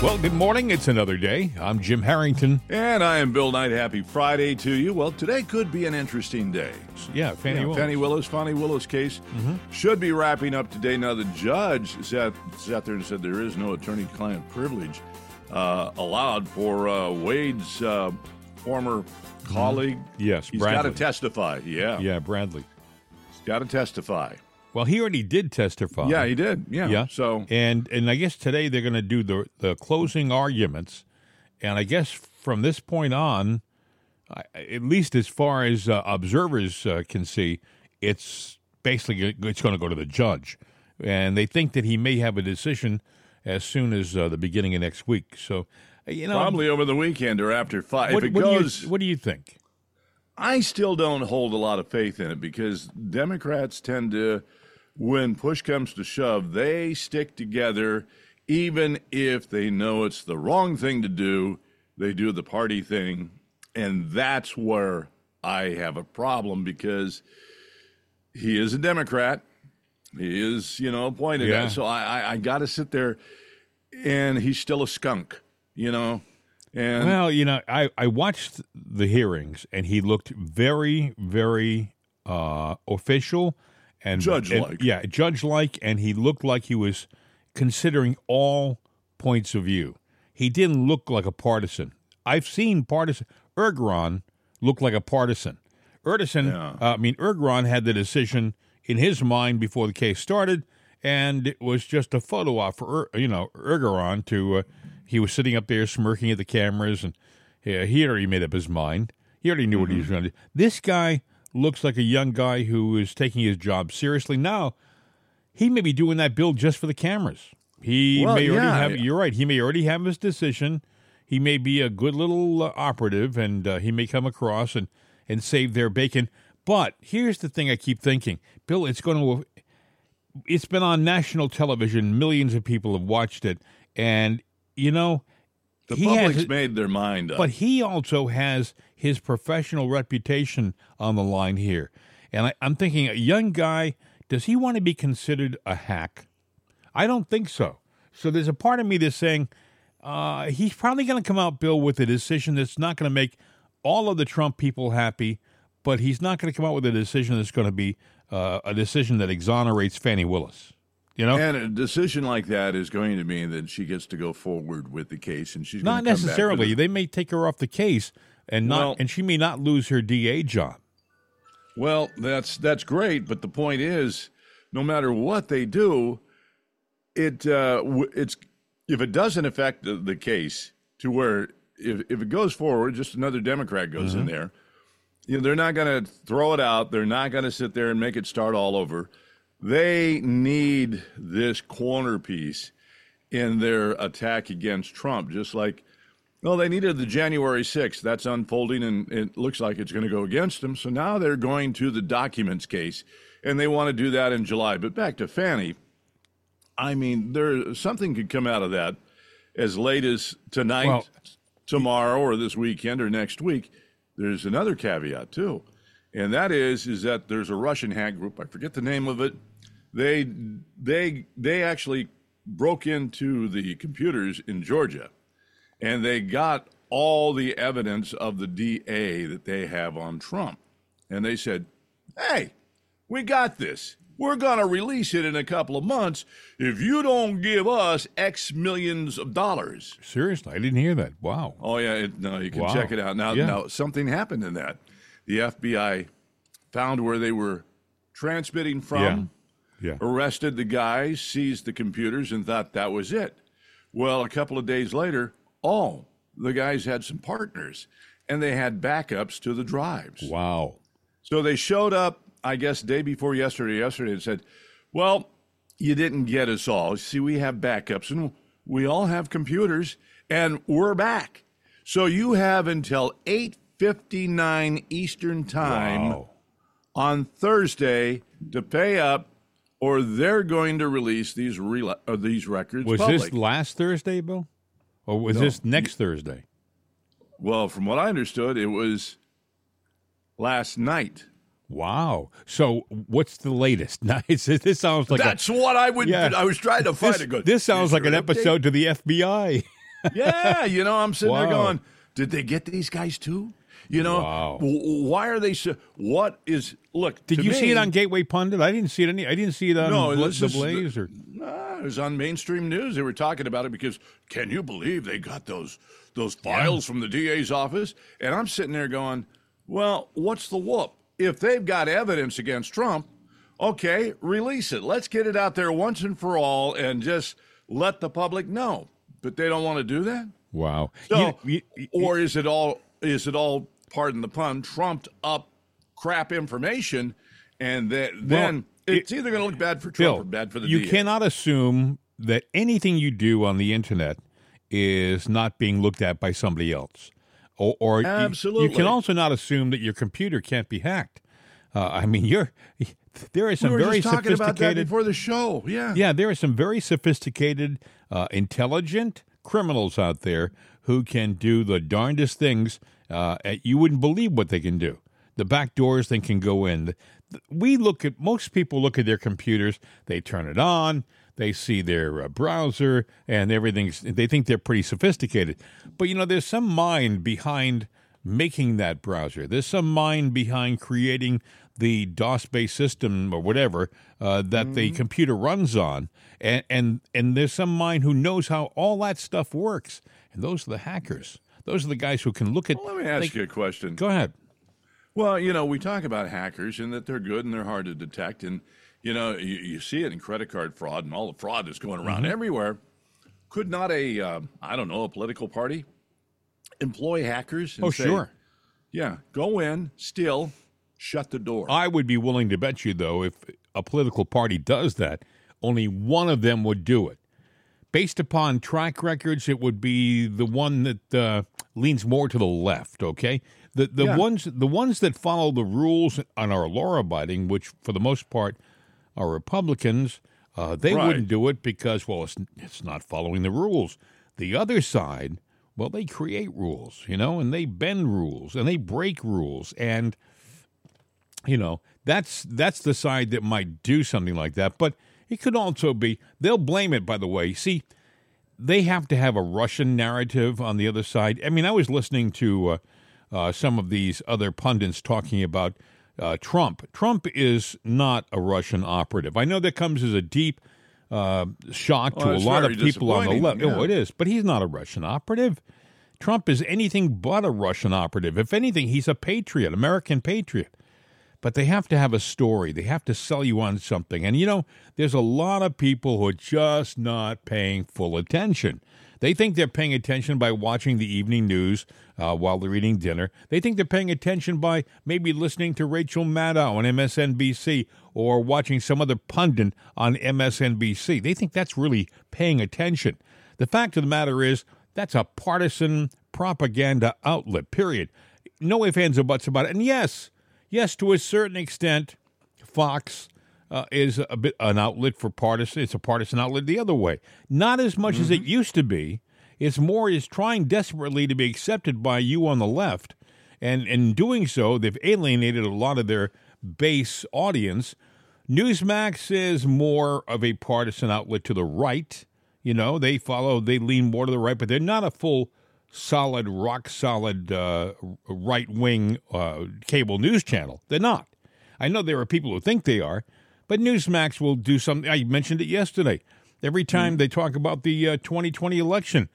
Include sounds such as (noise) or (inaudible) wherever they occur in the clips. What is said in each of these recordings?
Well, good morning. It's another day. I'm Jim Harrington. And I am Bill Knight. Happy Friday to you. Well, today could be an interesting day. Yeah, Fani Yeah, Willis. Fani Willis, Fani Willis case should be wrapping up today. Now, the judge sat, sat there and said there is no attorney client privilege uh, allowed for uh, Wade's uh, former colleague. Yes, He's got to testify. Yeah. Yeah, Bradley. He's got to testify. Well, he already did testify. Yeah, he did. Yeah. Yeah. So, and and I guess today they're going to do the the closing arguments, and I guess from this point on, I, at least as far as uh, observers uh, can see, it's basically it's going to go to the judge, and they think that he may have a decision as soon as uh, the beginning of next week. So, uh, you know, probably over the weekend or after five. what, if it what goes. do you, what do you think? I still don't hold a lot of faith in it because Democrats tend to, when push comes to shove, they stick together even if they know it's the wrong thing to do. They do the party thing. And that's where I have a problem because he is a Democrat. He is, you know, appointed. Yeah. So I, I, I got to sit there, and he's still a skunk, you know. And Well, you know, I, I watched the hearings and he looked very, very uh, official and Judge-like. and- yeah, judge like, and he looked like he was considering all points of view. He didn't look like a partisan. I've seen partisan. Engoron looked like a partisan. Erdison, Yeah. uh, I mean, Engoron had the decision in his mind before the case started, and it was just a photo op for Er- you know Engoron to. Uh, he was sitting up there smirking at the cameras, and yeah, he already made up his mind. He already knew what he was going to do. This guy looks like a young guy who is taking his job seriously. Now, he may be doing that bill just for the cameras. He Well, may already yeah. have. You're right. He may already have his decision. He may be a good little uh, operative, and uh, he may come across and and save their bacon. But here's the thing: I keep thinking, Bill, it's going to. It's been on national television. Millions of people have watched it, and you know, the he has- public's made their mind up. but he also has his professional reputation on the line here. And I, I'm thinking, a young guy, does he want to be considered a hack? I don't think so. So there's a part of me that's saying uh, he's probably going to come out, Bill, with a decision that's not going to make all of the Trump people happy, but he's not going to come out with a decision that's going to be uh, a decision that exonerates Fani Willis. You know, And a decision like that is going to mean that she gets to go forward with the case, and she's not going to come back necessarily. They may take her off the case, and not, Well- and she may not lose her DA job. Well, that's that's great, but the point is, no matter what they do, it uh, it's if it doesn't affect the, the case to where if if it goes forward, just another Democrat goes in there, you know, they're not going to throw it out. They're not going to sit there and make it start all over. They need this corner piece in their attack against Trump, just like well, they needed the January 6th. That's unfolding, and it looks like it's going to go against them. So now they're going to the documents case, and they want to do that in July. But back to Fani, I mean, there something could come out of that as late as tonight, Well- tomorrow, or this weekend, or next week. There's another caveat too, and that is is that there's a Russian hack group. I forget the name of it. They they they actually broke into the computers in Georgia and they got all the evidence of the DA that they have on Trump. And they said, hey, we got this. We're going to release it in a couple of months if you don't give us X millions of dollars. Seriously, I didn't hear that. Wow. Oh, yeah. It, no, you can Wow. check it out. Now, Yeah. now, something happened in that. The FBI found where they were transmitting from Yeah. Arrested the guys, seized the computers, and thought that was it. Well, a couple of days later, oh, the guys had some partners and they had backups to the drives. Wow. So they showed up, I guess, day before yesterday, yesterday, and said, Well, you didn't get us all. See, we have backups and we all have computers and we're back. So you have until 8:59 Eastern Time Wow. on Thursday to pay up, or they're going to release these re- uh, these records. Was public. this last Thursday, Bill? Or was No. this next Thursday? well? From what I understood, it was last night. Wow. So what's the latest? (laughs) Now, this sounds like That's what I would. Yeah. I was trying to a, find this, a good. this sounds like an update? episode to the FBI. (laughs) yeah, you know, I'm sitting there going, did they get these guys too? You know, Wow. w- why are they so? What is? Look, Did you see it on Gateway Pundit? I didn't see it any. I didn't see it on No, this the is the- Blaze or. Nah, it was on mainstream news. They were talking about it because can you believe they got those those files from the DA's office? And I'm sitting there going, well, what's the whoop? If they've got evidence against Trump, okay, release it. Let's get it out there once and for all, and just let the public know. But they don't want to do that. Wow. So, You- you- or is it all is it all pardon the pun trumped up crap information, and that then it's either going to look bad for Trump Bill, or bad for the you DA. cannot assume that anything you do on the internet is not being looked at by somebody else. Or, or you- You, can also not assume that your computer can't be hacked. Uh, I mean, you're (laughs) there is some we were very just talking about that sophisticated. before the show. Yeah. Yeah, there are some very sophisticated, uh, intelligent criminals out there who can do the darndest things. Uh, you wouldn't believe what they can do. The back doors they can go in. We look at most people look at their computers. They turn it on. They see their uh, browser and everything's. They think they're pretty sophisticated, but you know, there's some mind behind making that browser. There's some mind behind creating the DOS-based system or whatever uh, that the computer runs on, and and and there's some mind who knows how all that stuff works. And those are the hackers. Those are the guys who can look at. Well, let me ask they- you a question. Go ahead. Well, you know, we talk about hackers and that they're good and they're hard to detect, and you know, you, you see it in credit card fraud and all the fraud that's going around Mm-hmm. everywhere. Could not a uh, I don't know a political party employ hackers? And Oh, say, sure. Yeah, go in, steal, shut the door. I would be willing to bet you, though, if a political party does that, only one of them would do it. Based upon track records, it would be the one that uh, leans more to the left. Okay, the the Yeah. ones the ones that follow the rules and are law abiding, which for the most part are Republicans, uh, they Right. wouldn't do it because well, it's it's not following the rules. The other side, well, they create rules, you know, and they bend rules and they break rules and you know that's that's the side that might do something like that but it could also be they'll blame it by the way. See they have to have a russian narrative on the other side. I mean i was listening to uh, uh, some of these other pundits talking about uh, trump. Trump is not a russian operative. I know that comes as a deep uh, shock Well, to a lot of people on the left. Disappointing, oh it is but he's not a russian operative. Trump is anything but a russian operative. If anything he's a patriot american patriot but they have to have a story. They have to sell you on something. And you know, there's a lot of people who are just not paying full attention. They think they're paying attention by watching the evening news uh, while they're eating dinner. They think they're paying attention by maybe listening to Rachel Maddow on MSNBC or watching some other pundit on MSNBC. They think that's really paying attention. The fact of the matter is, that's a partisan propaganda outlet, period. No ifs, ands, or buts about it. And yes, yes, to a certain extent, Fox uh, is a bit an outlet for partisan. It's a partisan outlet the other way. Not as much as it used to be. It's more is trying desperately to be accepted by you on the left, and in doing so, they've alienated a lot of their base audience. Newsmax is more of a partisan outlet to the right. You know, they follow, they lean more to the right, but they're not a full, solid, rock solid uh, right wing uh, cable news channel. They're not. I know there are people who think they are, but Newsmax will do something. I mentioned it yesterday. Every time they talk about the uh, 2020 election,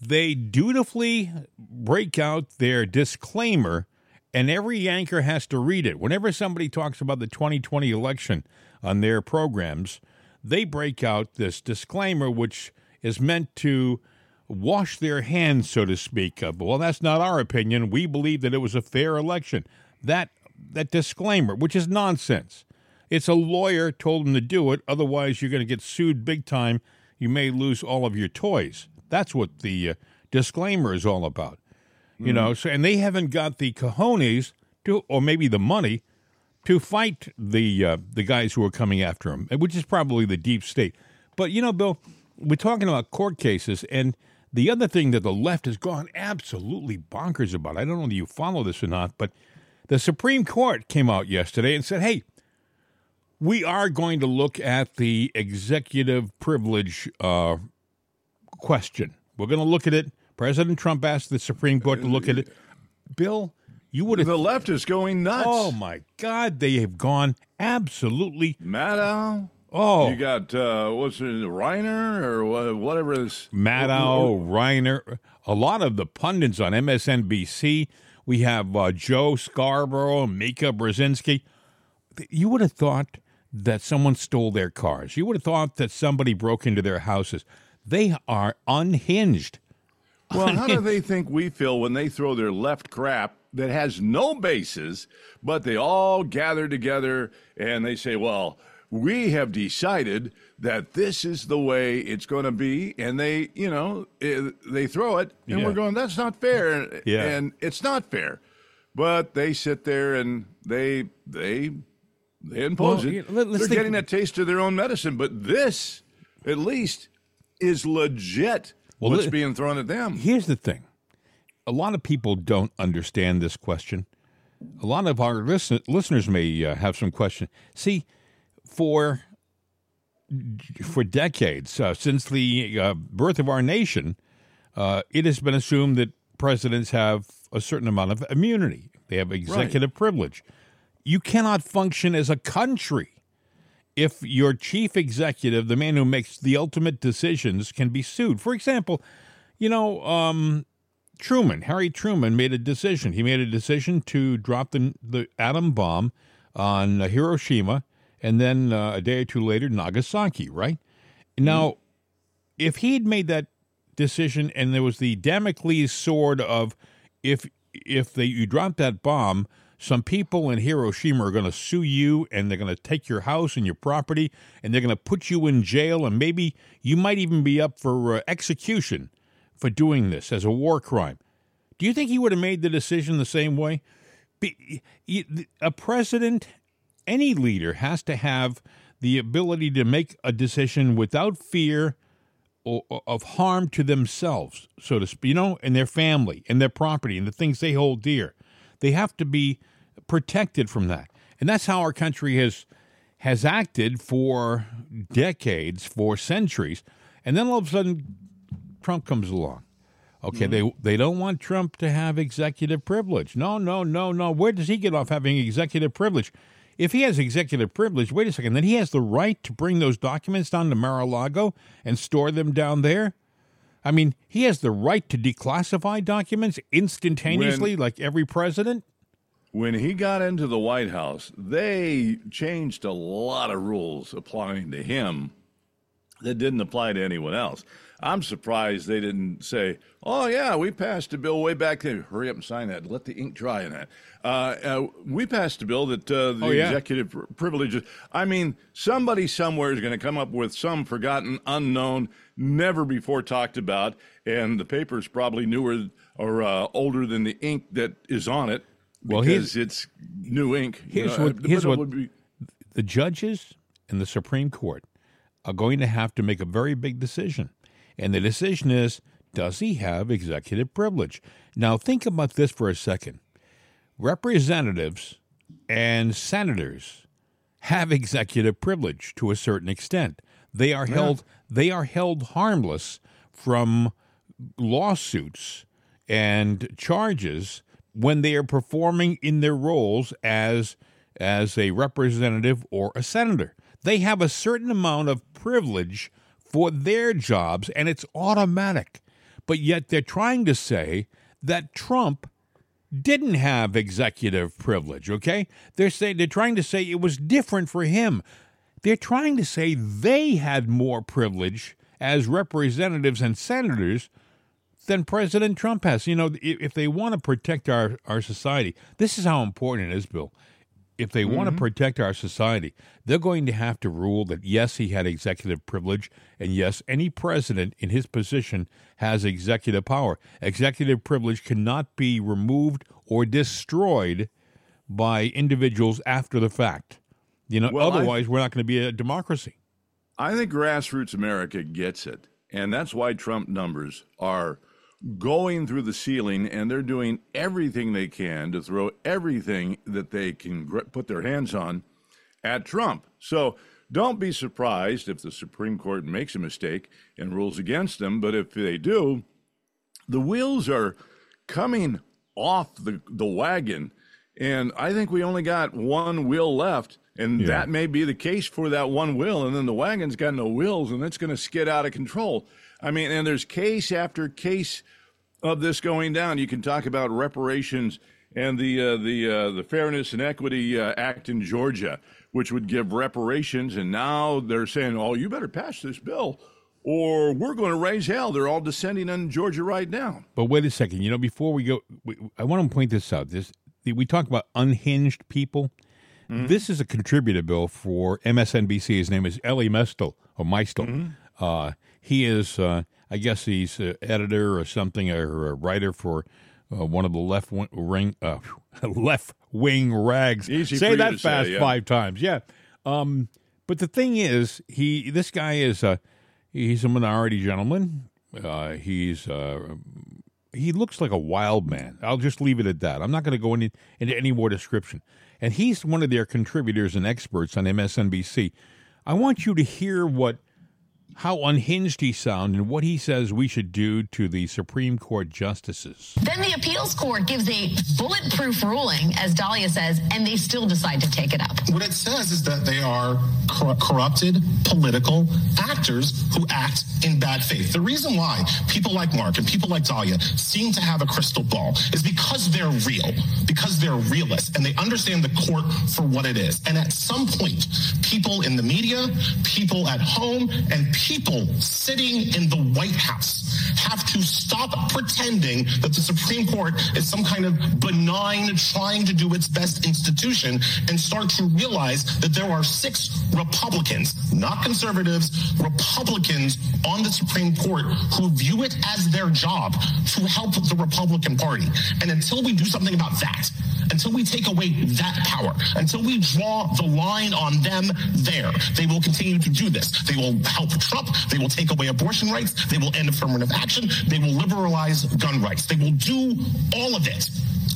they dutifully break out their disclaimer, and every anchor has to read it. Whenever somebody talks about the 2020 election on their programs, they break out this disclaimer, which is meant to wash their hands, so to speak. Of, well, that's not our opinion. We believe that it was a fair election. That that disclaimer, which is nonsense. It's a lawyer told him to do it. Otherwise, you're going to get sued big time. You may lose all of your toys. That's what the uh, disclaimer is all about. You know, so and they haven't got the cojones to, or maybe the money, to fight the uh, the guys who are coming after him, which is probably the deep state. But you know, Bill, we're talking about court cases, and the other thing that the left has gone absolutely bonkers about. I don't know if you follow this or not, but the Supreme Court came out yesterday and said, "Hey, we are going to look at the executive privilege uh, question. We're going to look at it. President Trump asked the Supreme Court to look at it. Bill, you would have. The left is going nuts. Oh my God, they have gone absolutely. Maddow. Oh, You got uh, what's it, Reiner or wha- whatever this Maddow, Reiner, a lot of the pundits on MSNBC. We have uh, Joe Scarborough, Mika Brzezinski. You would have thought that someone stole their cars. You would have thought that somebody broke into their houses. They are unhinged. Well, how do they think we feel when they throw their left crap that has no basis, but they all gather together and they say, well, we have decided that this is the way it's going to be. And they, you know, eh, they throw it and Yeah. we're going, that's not fair. Yeah. And it's not fair. But they sit there and they, they, they impose Well, it. let- They're think- getting a taste of their own medicine. But this, at least, is legit Well, what's li- being thrown at them. Here's the thing a lot of people don't understand this question. A lot of our listen- listeners may uh, have some question. See, for for decades, uh, since the uh, birth of our nation, uh, it has been assumed that presidents have a certain amount of immunity. They have executive privilege. You cannot function as a country if your chief executive, the man who makes the ultimate decisions, can be sued. For example, you know, um, Truman, Harry Truman, made a decision. He made a decision to drop the the atom bomb on uh, Hiroshima, and then uh, a day or two later, Nagasaki. Right now, if he'd made that decision, and there was the Damocles sword of if if they you drop that bomb, some people in Hiroshima are going to sue you, and they're going to take your house and your property, and they're going to put you in jail, and maybe you might even be up for uh, execution for doing this as a war crime. Do you think he would have made the decision the same way? Be, a president, any leader has to have the ability to make a decision without fear o- of harm to themselves, so to speak, you know, and their family and their property and the things they hold dear. They have to be protected from that. And that's how our country has has acted for decades, for centuries. And then all of a sudden Trump comes along. Okay, mm-hmm. they they don't want Trump to have executive privilege. No, no, no, no. Where does he get off having executive privilege? If he has executive privilege, wait a second, then he has the right to bring those documents down to Mar-a-Lago and store them down there. I mean, he has the right to declassify documents instantaneously, like every president. When he got into the White House, they changed a lot of rules applying to him that didn't apply to anyone else. I'm surprised they didn't say, "Oh yeah, we passed a bill way back there. Hurry up and sign that. Let the ink dry in that." Uh, uh, we passed a bill that uh, the Oh, yeah. executive pr- privileges. I mean, somebody somewhere is going to come up with some forgotten, unknown, never before talked about, and the paper's probably newer or uh, older than the ink that is on it Well, because it's new ink. you here's know, what- here's what- would be- the judges and the Supreme Court are going to have to make a very big decision. And the decision is does he have executive privilege? Now, think about this for a second. Representatives and senators have executive privilege to a certain extent. They are held they are held harmless from lawsuits and charges when they are performing in their roles as as a representative or a senator. They have a certain amount of privilege for their jobs and it's automatic. But yet they're trying to say that Trump didn't have executive privilege, okay? They're saying they're trying to say it was different for him. They're trying to say they had more privilege as representatives and senators than President Trump has. You know, if they want to protect our, our society, this is how important it is, Bill. If they want to mm-hmm. protect our society, they're going to have to rule that yes, he had executive privilege, and yes, any president in his position has executive power. Executive privilege cannot be removed or destroyed by individuals after the fact. You know, Well, I- otherwise, we're not going to be a democracy. I think grassroots America gets it. And that's why Trump numbers are going through the ceiling and they're doing everything they can to throw everything that they can put their hands on at Trump. So don't be surprised if the Supreme Court makes a mistake and rules against them. But if they do, the wheels are coming off the, the wagon. And I think we only got one wheel left. And Yeah. that may be the case for that one wheel. And then the wagon's got no wheels and it's going to skid out of control. I mean, and there's case after case of this going down. You can talk about reparations and the uh, the uh, the Fairness and Equity uh, Act in Georgia, which would give reparations, and now they're saying, "Oh, you better pass this bill, or we're going to raise hell." They're all descending on Georgia right now. But wait a second. You know, before we go, we, I want to point this out. This we talk about unhinged people. This is a contributor bill for MSNBC. His name is Ellie Mestel or Meistel. Uh, he is, uh, I guess, he's an editor or something, or a writer for uh, one of the left wing, ring, uh, (laughs) left wing rags. Easy say that to say, fast yeah. five times. Yeah. Um, but the thing is, he this guy is a he's a minority gentleman. Uh, he's uh, he looks like a wild man. I'll just leave it at that. I'm not going to go into, into any more description. And he's one of their contributors and experts on MSNBC. I want you to hear what how unhinged he sounds and what he says we should do to the Supreme Court justices. Then the appeals court gives a bulletproof ruling, as Dahlia says, and they still decide to take it up. What it says is that they are cor- corrupted political actors who act in bad faith. The reason why people like Mark and people like Dahlia seem to have a crystal ball is because they're real, because they're realists, and they understand the court for what it is. And at some point, people in the media, people at home, and people sitting in the White House have to stop pretending that the Supreme Court is some kind of benign, trying to do its best institution and start to realize that there are six Republicans, not conservatives, Republicans on the Supreme Court who view it as their job to help the Republican Party. And until we do something about that, until we take away that power, until we draw the line on them there, they will continue to do this. They will help Trump. They will take away abortion rights. They will end affirmative action. They will liberalize gun rights. They will do all of it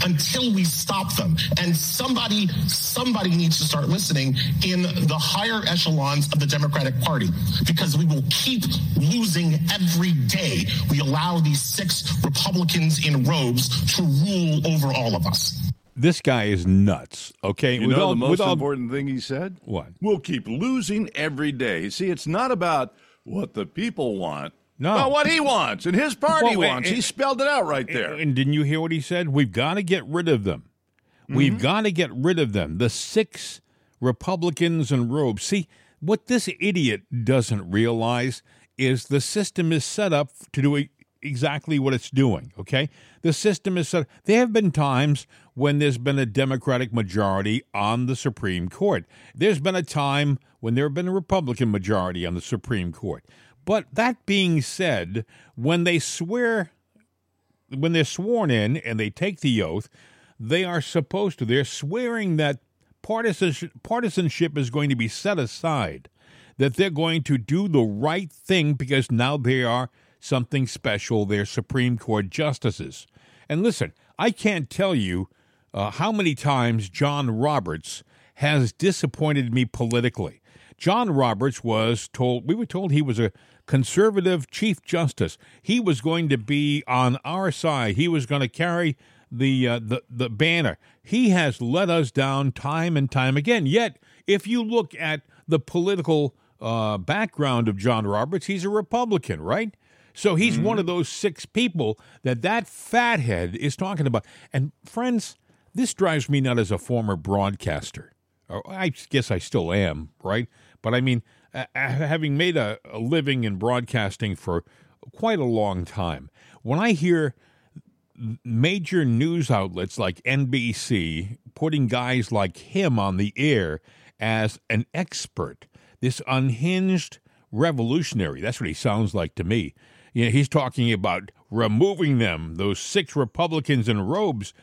until we stop them. And somebody, somebody needs to start listening in the higher echelons of the Democratic Party because we will keep losing every day. We allow these six Republicans in robes to rule over all of us. This guy is nuts. Okay, You With know all- the most with all- important thing he said? What? We'll keep losing every day. See, it's not about what the people want. No. About what he wants and his party Well, wants. he spelled it out right there. And didn't you hear what he said? We've got to get rid of them. We've mm-hmm. got to get rid of them. The six Republicans in robes. See, what this idiot doesn't realize is the system is set up to do exactly what it's doing, okay? The system is set There have been times when there's been a Democratic majority on the Supreme Court. There's been a time when there have been a Republican majority on the Supreme Court. But that being said, when they swear when they're sworn in and they take the oath, they are supposed to. They're swearing that partisanship, partisanship is going to be set aside, that they're going to do the right thing because now they are something special. They're Supreme Court justices. And listen, I can't tell you uh, how many times John Roberts has disappointed me politically. John Roberts was told, we were told he was a conservative chief justice. He was going to be on our side. He was going to carry the, uh, the, the banner. He has let us down time and time again. Yet, if you look at the political uh, background of John Roberts, he's a Republican, right? So he's one of those six people that that fathead is talking about. And friends, this drives me nuts as a former broadcaster. Or I guess I still am, right? But I mean, uh, having made a, a living in broadcasting for quite a long time, when I hear major news outlets like NBC putting guys like him on the air as an expert, this unhinged revolutionary, that's what he sounds like to me. You know, he's talking about removing them, those six Republicans in robes.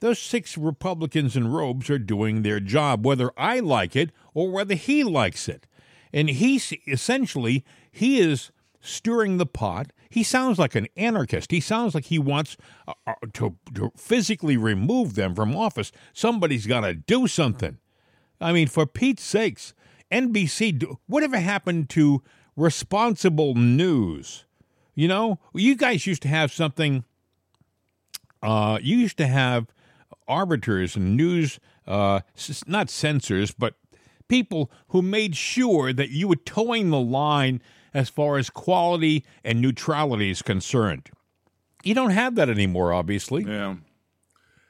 Those six Republicans in robes are doing their job, whether I like it or whether he likes it. And he's essentially, he is stirring the pot. He sounds like an anarchist. He sounds like he wants uh, uh, to, to physically remove them from office. Somebody's got to do something. I mean, for Pete's sakes, NBC, whatever happened to responsible news? You know, you guys used to have something. Uh, you used to have arbiters and news, uh, not censors, but people who made sure that you were toeing the line as far as quality and neutrality is concerned. You don't have that anymore, obviously. Yeah.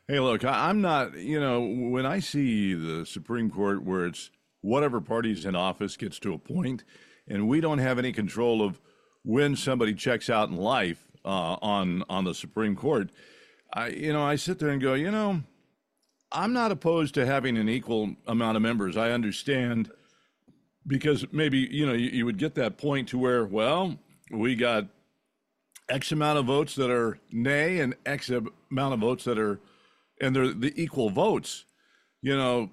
Hey, look, I'm not, you know, when I see the Supreme Court where it's whatever party's in office gets to a point, and we don't have any control of when somebody checks out in life uh, on on the Supreme Court, I, you know, I sit there and go, you know, I'm not opposed to having an equal amount of members. I understand because maybe you know you, you would get that point to where, well, we got X amount of votes that are nay and X amount of votes that are, and they're the equal votes. You know,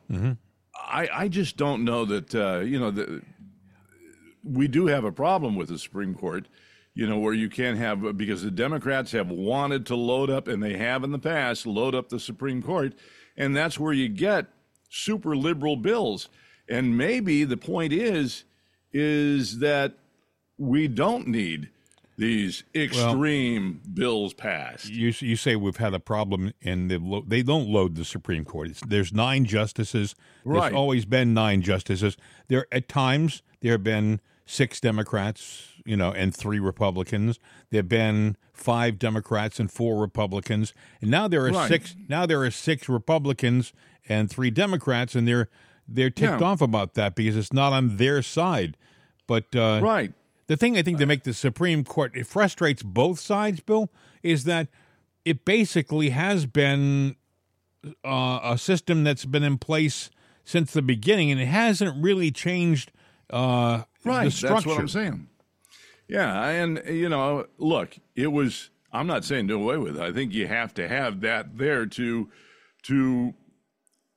I I just don't know that uh, you know that we do have a problem with the Supreme Court. You know, where you can't have because the Democrats have wanted to load up, and they have in the past load up the Supreme Court, and that's where you get super liberal bills. And maybe the point is is that we don't need these extreme bills passed. You you say we've had a problem, and they lo- they don't load the Supreme Court. It's, there's nine justices. Right. There's always been nine justices. There at times there have been six Democrats, you know, and three Republicans. There have been five Democrats and four Republicans, and now there are Right. six. Now there are six Republicans and three Democrats, and they're they're ticked Yeah. off about that because it's not on their side. But uh, Right. the thing I think to make the Supreme Court it frustrates both sides, Bill, is that it basically has been uh, a system that's been in place since the beginning, and it hasn't really changed uh, Right. the structure. That's what I'm saying. Yeah, and you know, look, it was. I'm not saying do away with it. I think you have to have that there to, to,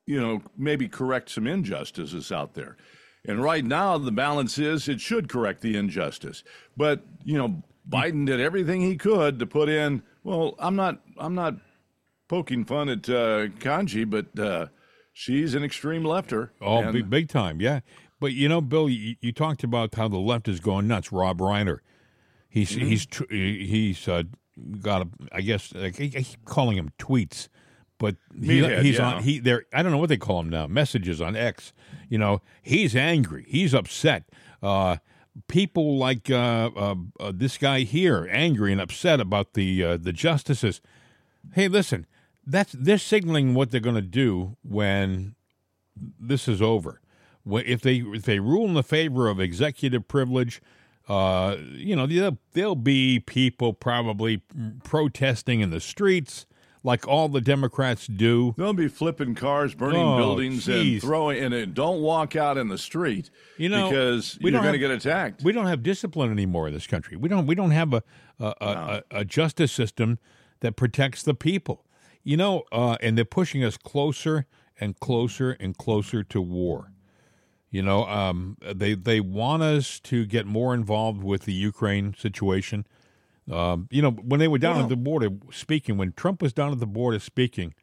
you know, maybe correct some injustices out there. And right now, the balance is it should correct the injustice. But you know, Biden did everything he could to put in. Well, I'm not. I'm not poking fun at uh, Kanji, but uh, she's an extreme lefter. Oh, and- big, big time, yeah. But you know, Bill, you, you talked about how the left is going nuts. Rob Reiner, he's Mm-hmm. he's tr- he's uh, got a, I guess like, I keep calling him tweets, but he, Meathead, he's yeah. on he there. I don't know what they call him now. Messages on X. You know, he's angry. He's upset. Uh, people like uh, uh, uh, this guy here, angry and upset about the uh, the justices. Hey, listen, that's they're signaling what they're going to do when this is over. If they if they rule in the favor of executive privilege, uh, you know there'll, there'll be people probably protesting in the streets like all the Democrats do. They'll be flipping cars, burning Oh, buildings, geez. and throwing. And it, don't walk out in the street, You know, because we you're going to get attacked. We don't have discipline anymore in this country. We don't we don't have a a, a, a, a justice system that protects the people. You know, uh, and they're pushing us closer and closer and closer to war. You know, um, they they want us to get more involved with the Ukraine situation. Um, you know, when they were down Well- at the border speaking, when Trump was down at the border speaking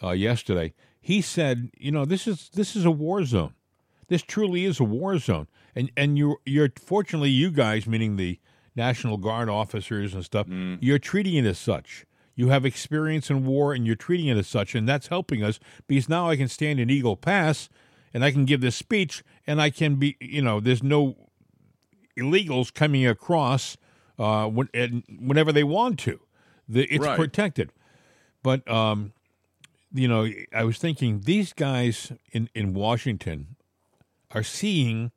uh, yesterday, he said, "You know, this is this is a war zone. This truly is a war zone." And and you you're fortunately you guys, meaning the National Guard officers and stuff, you're treating it as such. You have experience in war, and you're treating it as such, and that's helping us because now I can stand in Eagle Pass, and I can give this speech, and I can be, you know, there's no illegals coming across uh, when, and whenever they want to. The, it's Right. protected. But um, you know, I was thinking these guys in in Washington are seeing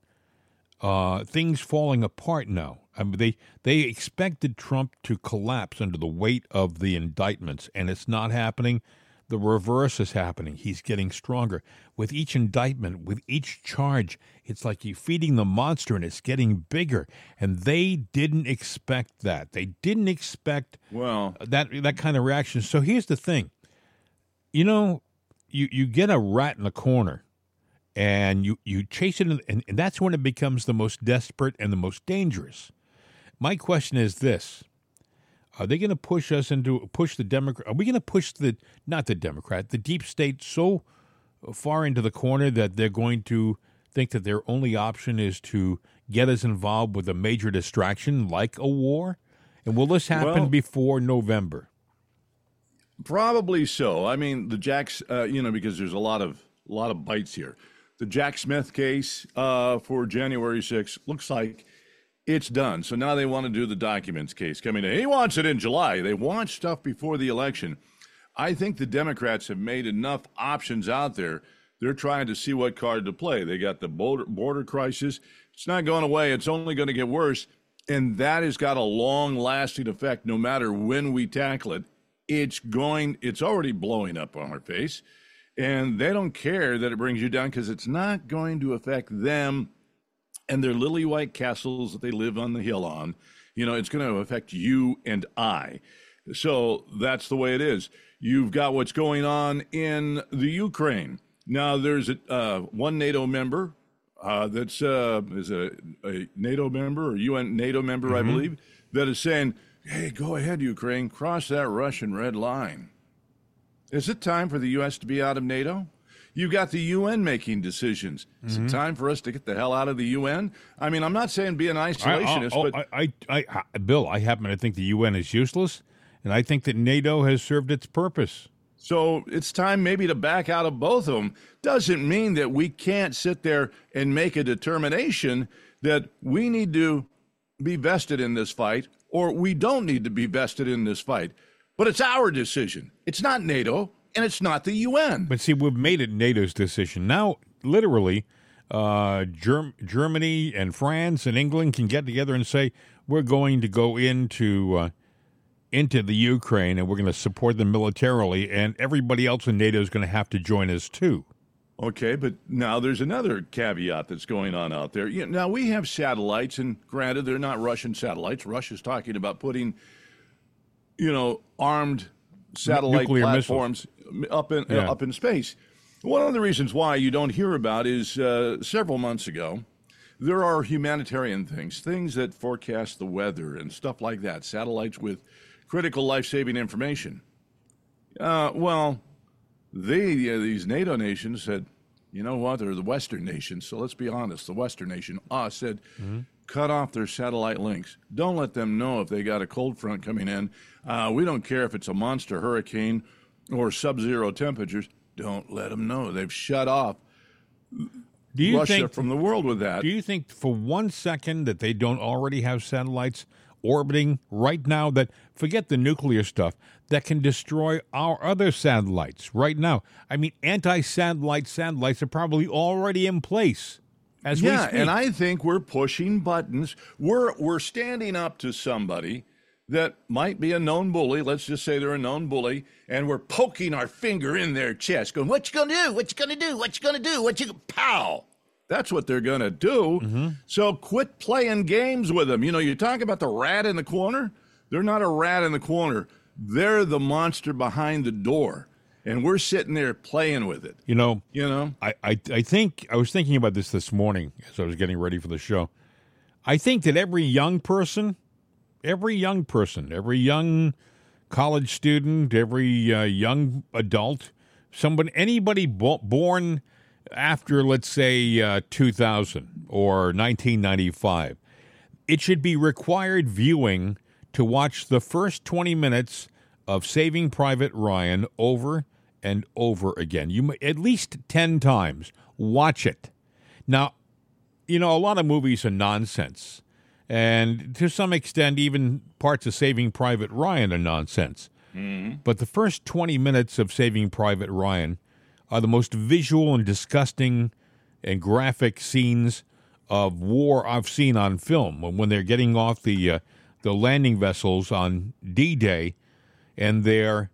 uh, things falling apart now. I mean, they they expected Trump to collapse under the weight of the indictments, and it's not happening. The reverse is happening. He's getting stronger with each indictment, with each charge. It's like you're feeding the monster, and it's getting bigger. And they didn't expect that. They didn't expect well, that that kind of reaction. So here's the thing. You know, you you get a rat in a corner and you you chase it and, and that's when it becomes the most desperate and the most dangerous. My question is this. Are they going to push us into push the Democrat? Are we going to push the not the Democrat, the deep state so far into the corner that they're going to think that their only option is to get us involved with a major distraction like a war? And will this happen Well- before November? Probably so. I mean, the Jacks, uh, you know, because there's a lot of a lot of bites here. The Jack Smith case uh, for January 6th looks like it's done. So now they want to do the documents case coming in. He wants it in July. They want stuff before the election. I think the Democrats have made enough options out there. They're trying to see what card to play. They got the border, border crisis. It's not going away. It's only going to get worse. And that has got a long lasting effect no matter when we tackle it. It's going, it's already blowing up on our face. And they don't care that it brings you down because it's not going to affect them and their lily white castles that they live on the hill on. You know, it's going to affect you and I. So that's the way it is. You've got what's going on in the Ukraine. Now, there's a, uh, one NATO member uh, that's uh, is a, a NATO member or UN NATO member, I believe, that is saying, "Hey, go ahead, Ukraine, cross that Russian red line." Is it time for the U.S. to be out of NATO? You've got the UN making decisions. Is it mm-hmm. time for us to get the hell out of the UN? I mean, I'm not saying be an oh, isolationist, I, oh, but I, I, I, I- Bill, I happen to think the UN is useless, and I think that NATO has served its purpose. So it's time maybe to back out of both of them. Doesn't mean that we can't sit there and make a determination that we need to be vested in this fight or we don't need to be vested in this fight. But it's our decision. It's not NATO and it's not the UN. But see, we've made it NATO's decision. Now, literally, uh, Germ- Germany and France and England can get together and say, we're going to go into uh, into the Ukraine and we're going to support them militarily, and everybody else in NATO is going to have to join us too. Okay, but now there's another caveat that's going on out there. You know, now we have satellites, and granted, they're not Russian satellites. Russia's talking about putting, you know, armed satellite nuclear missiles. Up in Yeah. uh, up in space. One of the reasons why you don't hear about is uh, several months ago, there are humanitarian things, things that forecast the weather and stuff like that. Satellites with critical life-saving information. Uh, well, they uh, these NATO nations said, you know what? They're the Western nations. So let's be honest. The Western nation, us, said, cut off their satellite links. Don't let them know if they got a cold front coming in. Uh, we don't care if it's a monster hurricane or sub-zero temperatures. Don't let them know. They've shut off Do you Russia think? from the world with that. do you think for one second that they don't already have satellites orbiting right now? That forget the nuclear stuff that can destroy our other satellites right now. I mean, anti-satellite satellites are probably already in place as yeah, and I think we're pushing buttons. We're we're standing up to somebody that might be a known bully. Let's just say they're a known bully, and we're poking our finger in their chest, going, "What you gonna do? What you gonna do? What you gonna do? What you pow?" That's what they're gonna do. Mm-hmm. So quit playing games with them. You know, you talk about the rat in the corner. They're not a rat in the corner. They're the monster behind the door, and we're sitting there playing with it. you know, You know. I, I, I think I was thinking about this this morning as I was getting ready for the show. I think that every young person, every young person, every young college student, every uh, young adult, someone, anybody bo- born after, let's say, uh, 2000 or 1995, it should be required viewing to watch the first 20 minutes of Saving Private Ryan over and over again. You at least 10 times. Watch it. Now, you know, a lot of movies are nonsense. And to some extent, even parts of Saving Private Ryan are nonsense. But the first 20 minutes of Saving Private Ryan are the most visual and disgusting and graphic scenes of war I've seen on film. When they're getting off the uh, the landing vessels on D-Day, and they're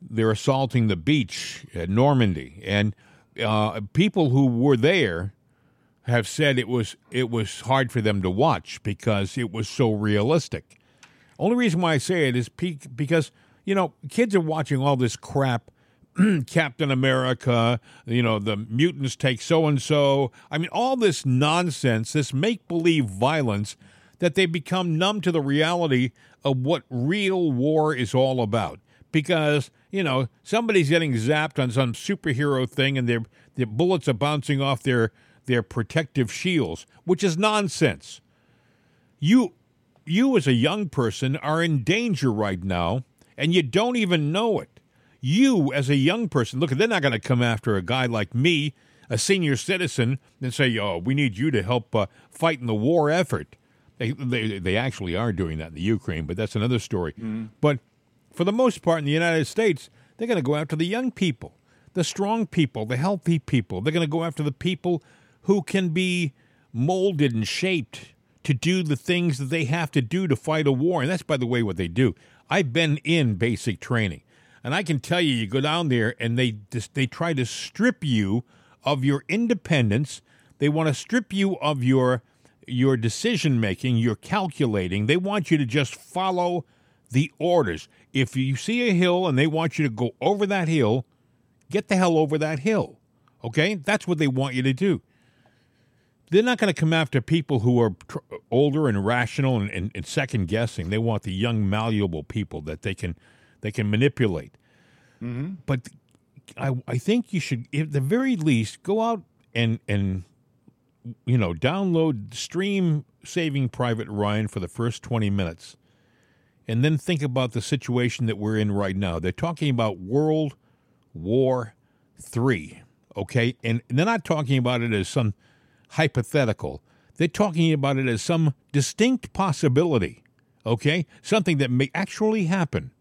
they're assaulting the beach at Normandy, and uh, people who were there have said it was it was hard for them to watch because it was so realistic. Only reason why I say it is because you know kids are watching all this crap. (clears throat) Captain America, you know, the mutants take so and so. I mean, all this nonsense, this make believe violence, that they become numb to the reality of what real war is all about. Because, you know, somebody's getting zapped on some superhero thing and their, their bullets are bouncing off their, their protective shields, which is nonsense. You you as a young person are in danger right now and you don't even know it. You as a young person, look, they're not going to come after a guy like me, a senior citizen, and say, "Oh, we need you to help uh, fight in the war effort." They, they they actually are doing that in the Ukraine, but that's another story. But for the most part in the United States, they're going to go after the young people, the strong people, the healthy people. They're going to go after the people who can be molded and shaped to do the things that they have to do to fight a war. And that's, by the way, what they do. I've been in basic training, and I can tell you, you go down there and they they try to strip you of your independence. They want to strip you of your your decision making, your calculating. They want you to just follow the orders. If you see a hill and they want you to go over that hill, get the hell over that hill. Okay? That's what they want you to do. They're not going to come after people who are tr- older and rational and, and, and second guessing. They want the young, malleable people that they can they can manipulate. Mm-hmm. But I I think you should, at the very least, go out and and you know download stream Saving Private Ryan for the first twenty minutes, and then think about the situation that we're in right now. They're talking about World War Three, okay, and they're not talking about it as some hypothetical. They're talking about it as some distinct possibility, okay, something that may actually happen.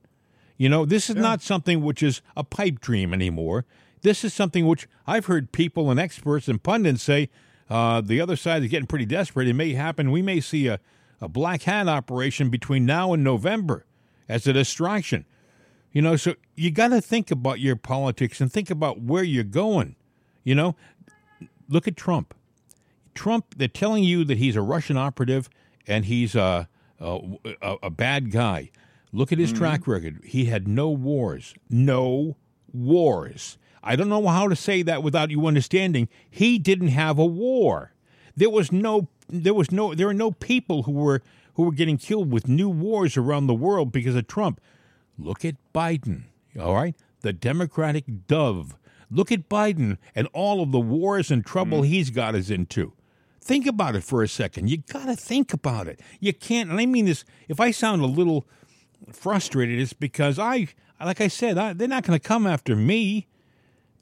You know, this is not something which is a pipe dream anymore. This is something which I've heard people and experts and pundits say uh, the other side is getting pretty desperate. It may happen. We may see a, a black hat operation between now and November as a distraction. You know, so you got to think about your politics and think about where you're going. You know, look at Trump. Trump, they're telling you that he's a Russian operative and he's a, a, a, a bad guy. Look at his mm-hmm. track record. He had no wars. No wars. I don't know how to say that without you understanding. He didn't have a war. There was no there was no there are no people who were who were getting killed with new wars around the world because of Trump. Look at Biden. All right? The Democratic dove. Look at Biden and all of the wars and trouble mm. he's got us into. Think about it for a second. You got to think about it. You can't, and I mean this, if I sound a little frustrated, it's because I, like I said, I, they're not going to come after me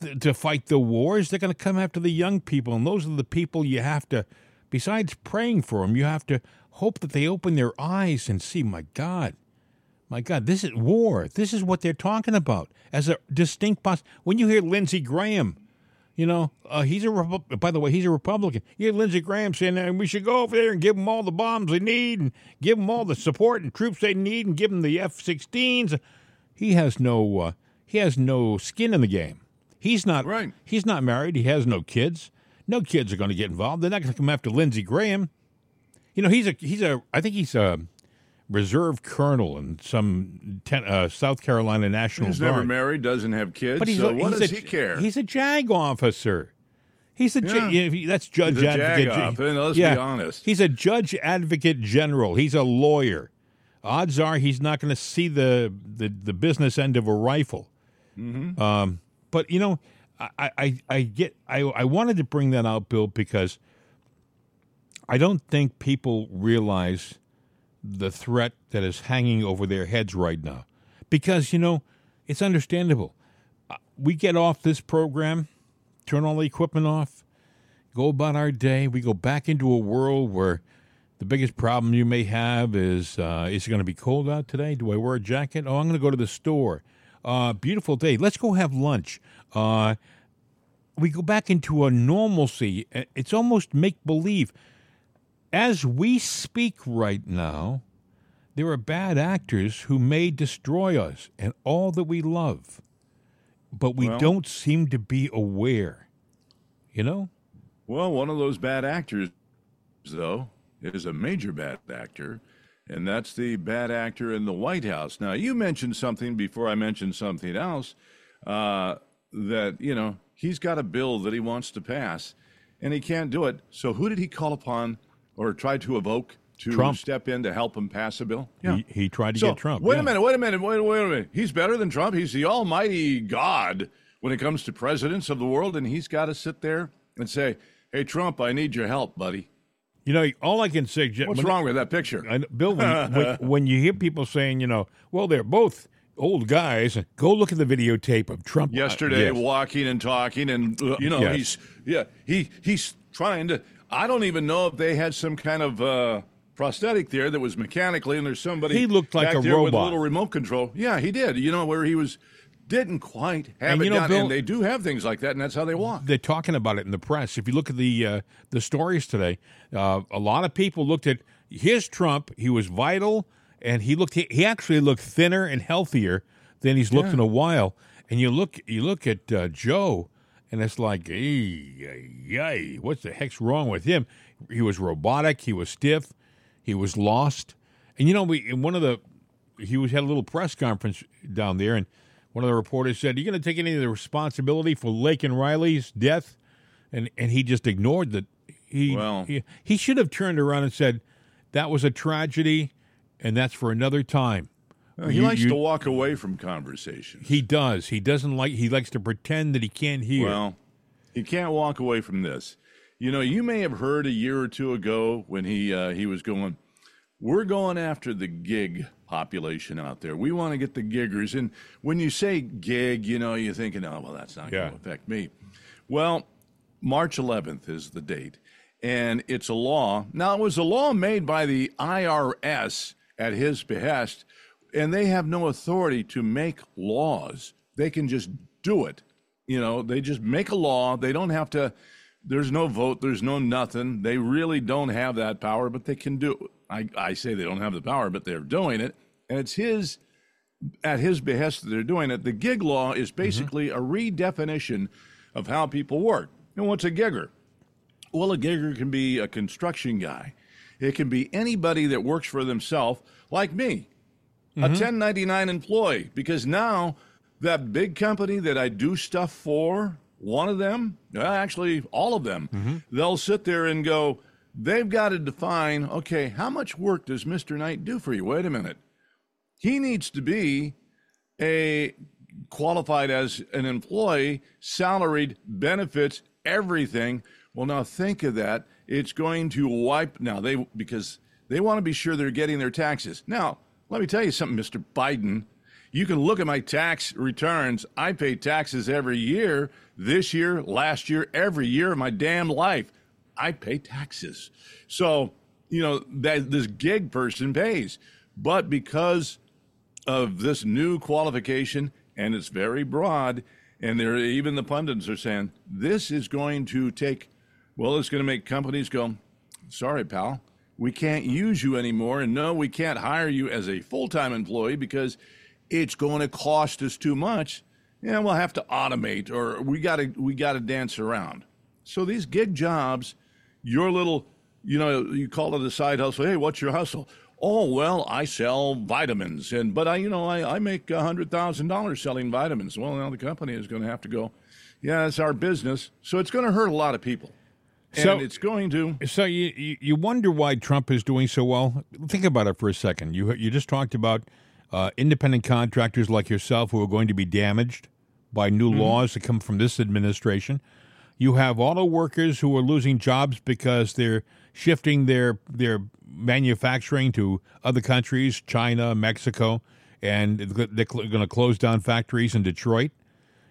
th- to fight the wars. They're going to come after the young people, and those are the people you have to, besides praying for them, you have to hope that they open their eyes and see, my God, my God, this is war. This is what they're talking about as a distinct poss. When you hear Lindsey Graham, you know, uh, he's a Repu- by the way, he's a Republican. You hear Lindsey Graham saying uh, we should go over there and give them all the bombs they need and give them all the support and troops they need and give them the F-16s. He has no uh, he has no skin in the game. He's not Right. He's not married. He has no kids. No kids are going to get involved. They're not going to come after Lindsey Graham. You know, he's a he's a I think he's a reserve colonel in some ten, uh, South Carolina National He's Guard. never married, doesn't have kids. But he's so a, what he's does a, he care? He's a JAG officer. He's a Yeah. yeah, that's judge He's advocate. let's be honest. He's a judge advocate general. He's a lawyer. Odds are he's not going to see the, the the business end of a rifle. Mm-hmm. Um, but you know, I, I, I get I, I wanted to bring that out, Bill, because I don't think people realize the threat that is hanging over their heads right now. Because, you know, it's understandable. Uh, We get off this program, turn all the equipment off, go about our day. We go back into a world where the biggest problem you may have is uh, is it going to be cold out today? Do I wear a jacket? Oh, I'm going to go to the store. Uh, beautiful day. Let's go have lunch. Uh, we go back into a normalcy. Uh, It's almost make believe. As we speak right now, there are bad actors who may destroy us and all that we love, but we Well- don't seem to be aware. You know? Well, one of those bad actors, though, is a major bad actor, and that's the bad actor in the White House. Now, you mentioned something before I mentioned something else uh, that, you know, he's got a bill that he wants to pass, and he can't do it. So, who did he call upon or try to evoke to Trump. step in to help him pass a bill? He, he tried to So, get Trump. Wait yeah. a minute, wait a minute, wait, wait a minute. He's better than Trump. He's the almighty God when it comes to presidents of the world, and he's got to sit there and say, "Hey Trump, I need your help, buddy." You know, all I can say, What's when- wrong with that picture? I Bill, when, (laughs) when, when you hear people saying, you know, well, they're both old guys, go look at the videotape of Trump uh, Yesterday, yes. walking and talking, and uh, you know Yes. he's yeah he he's trying to. I don't even know if they had some kind of uh, prosthetic there that was mechanically, and there's somebody. He looked like a there with a little remote control. Yeah, he did. You know where he was didn't quite have And it you know, done, Bill- and they do have things like that, and that's how they walk. they're talking about it in the press. If you look at the uh, the stories today, uh, a lot of people looked at his Trump. He was vital, and he looked. He, he actually looked thinner and healthier than he's looked in a while. And you look, you look at uh, Joe, and it's like, yay, what's the heck's wrong with him? He was robotic. He was stiff. He was lost. And you know, we in one of the he was had a little press conference down there, and one of the reporters said, "Are you going to take any of the responsibility for Laken Riley's death?" And and he just ignored that. He Well- he, he should have turned around and said, "That was a tragedy, and that's for another time." He You- likes you- to walk away from conversations. He does. He doesn't like. He likes to pretend that he can't hear. Well, he can't walk away from this. You know, you may have heard a year or two ago when he uh, he was going, "We're going after the gig population out there. We want to get the giggers." And when you say gig, you know, you're thinking, "Oh, well, that's not Yeah. going to affect me." Well, March 11th is the date, and it's a law. Now, it was a law made by the IRS at his behest, and they have no authority to make laws. They can just do it. You know, they just make a law. They don't have to. There's no vote. There's no nothing. They really don't have that power, but they can do. It. I I say they don't have the power, but they're doing it, and it's his at his behest that they're doing it. The gig law is mm-hmm. basically a redefinition of how people work. And what's a gigger? Well, a gigger can be a construction guy. It can be anybody that works for themselves, like me, a mm-hmm. 1099 employee, because now that big company that I do stuff for, one of them, actually all of them, mm-hmm. they'll sit there and go, they've got to define, okay, how much work does Mr. Knight do for you? Wait a minute. He needs to be a qualified as an employee, salaried, benefits, everything. Well, now think of that. It's going to wipe now they because they want to be sure they're getting their taxes. Now, let me tell you something, Mr. Biden. You can look at my tax returns. I pay taxes every year, this year, last year, every year of my damn life. I pay taxes. So, you know, that this gig person pays. But because of this new qualification, and it's very broad. And there, even the pundits are saying this is going to take. Well, it's going to make companies go, "Sorry, pal, we can't use you anymore, and no, we can't hire you as a full-time employee because it's going to cost us too much. And we'll have to automate, or we got to we got to dance around. So these gig jobs, your little, you know, you call it a side hustle. Hey, what's your hustle? Oh well, I sell vitamins, and but I, you know, I, I make a hundred thousand dollars selling vitamins. Well, now the company is going to have to go. Yeah, it's our business, so it's going to hurt a lot of people, and So- it's going to. So you, you wonder why Trump is doing so well. Think about it for a second. You you just talked about uh, independent contractors like yourself who are going to be damaged by new laws that come from this administration. You have auto workers who are losing jobs because they're shifting their their manufacturing to other countries, China, Mexico, and they're going to close down factories in Detroit.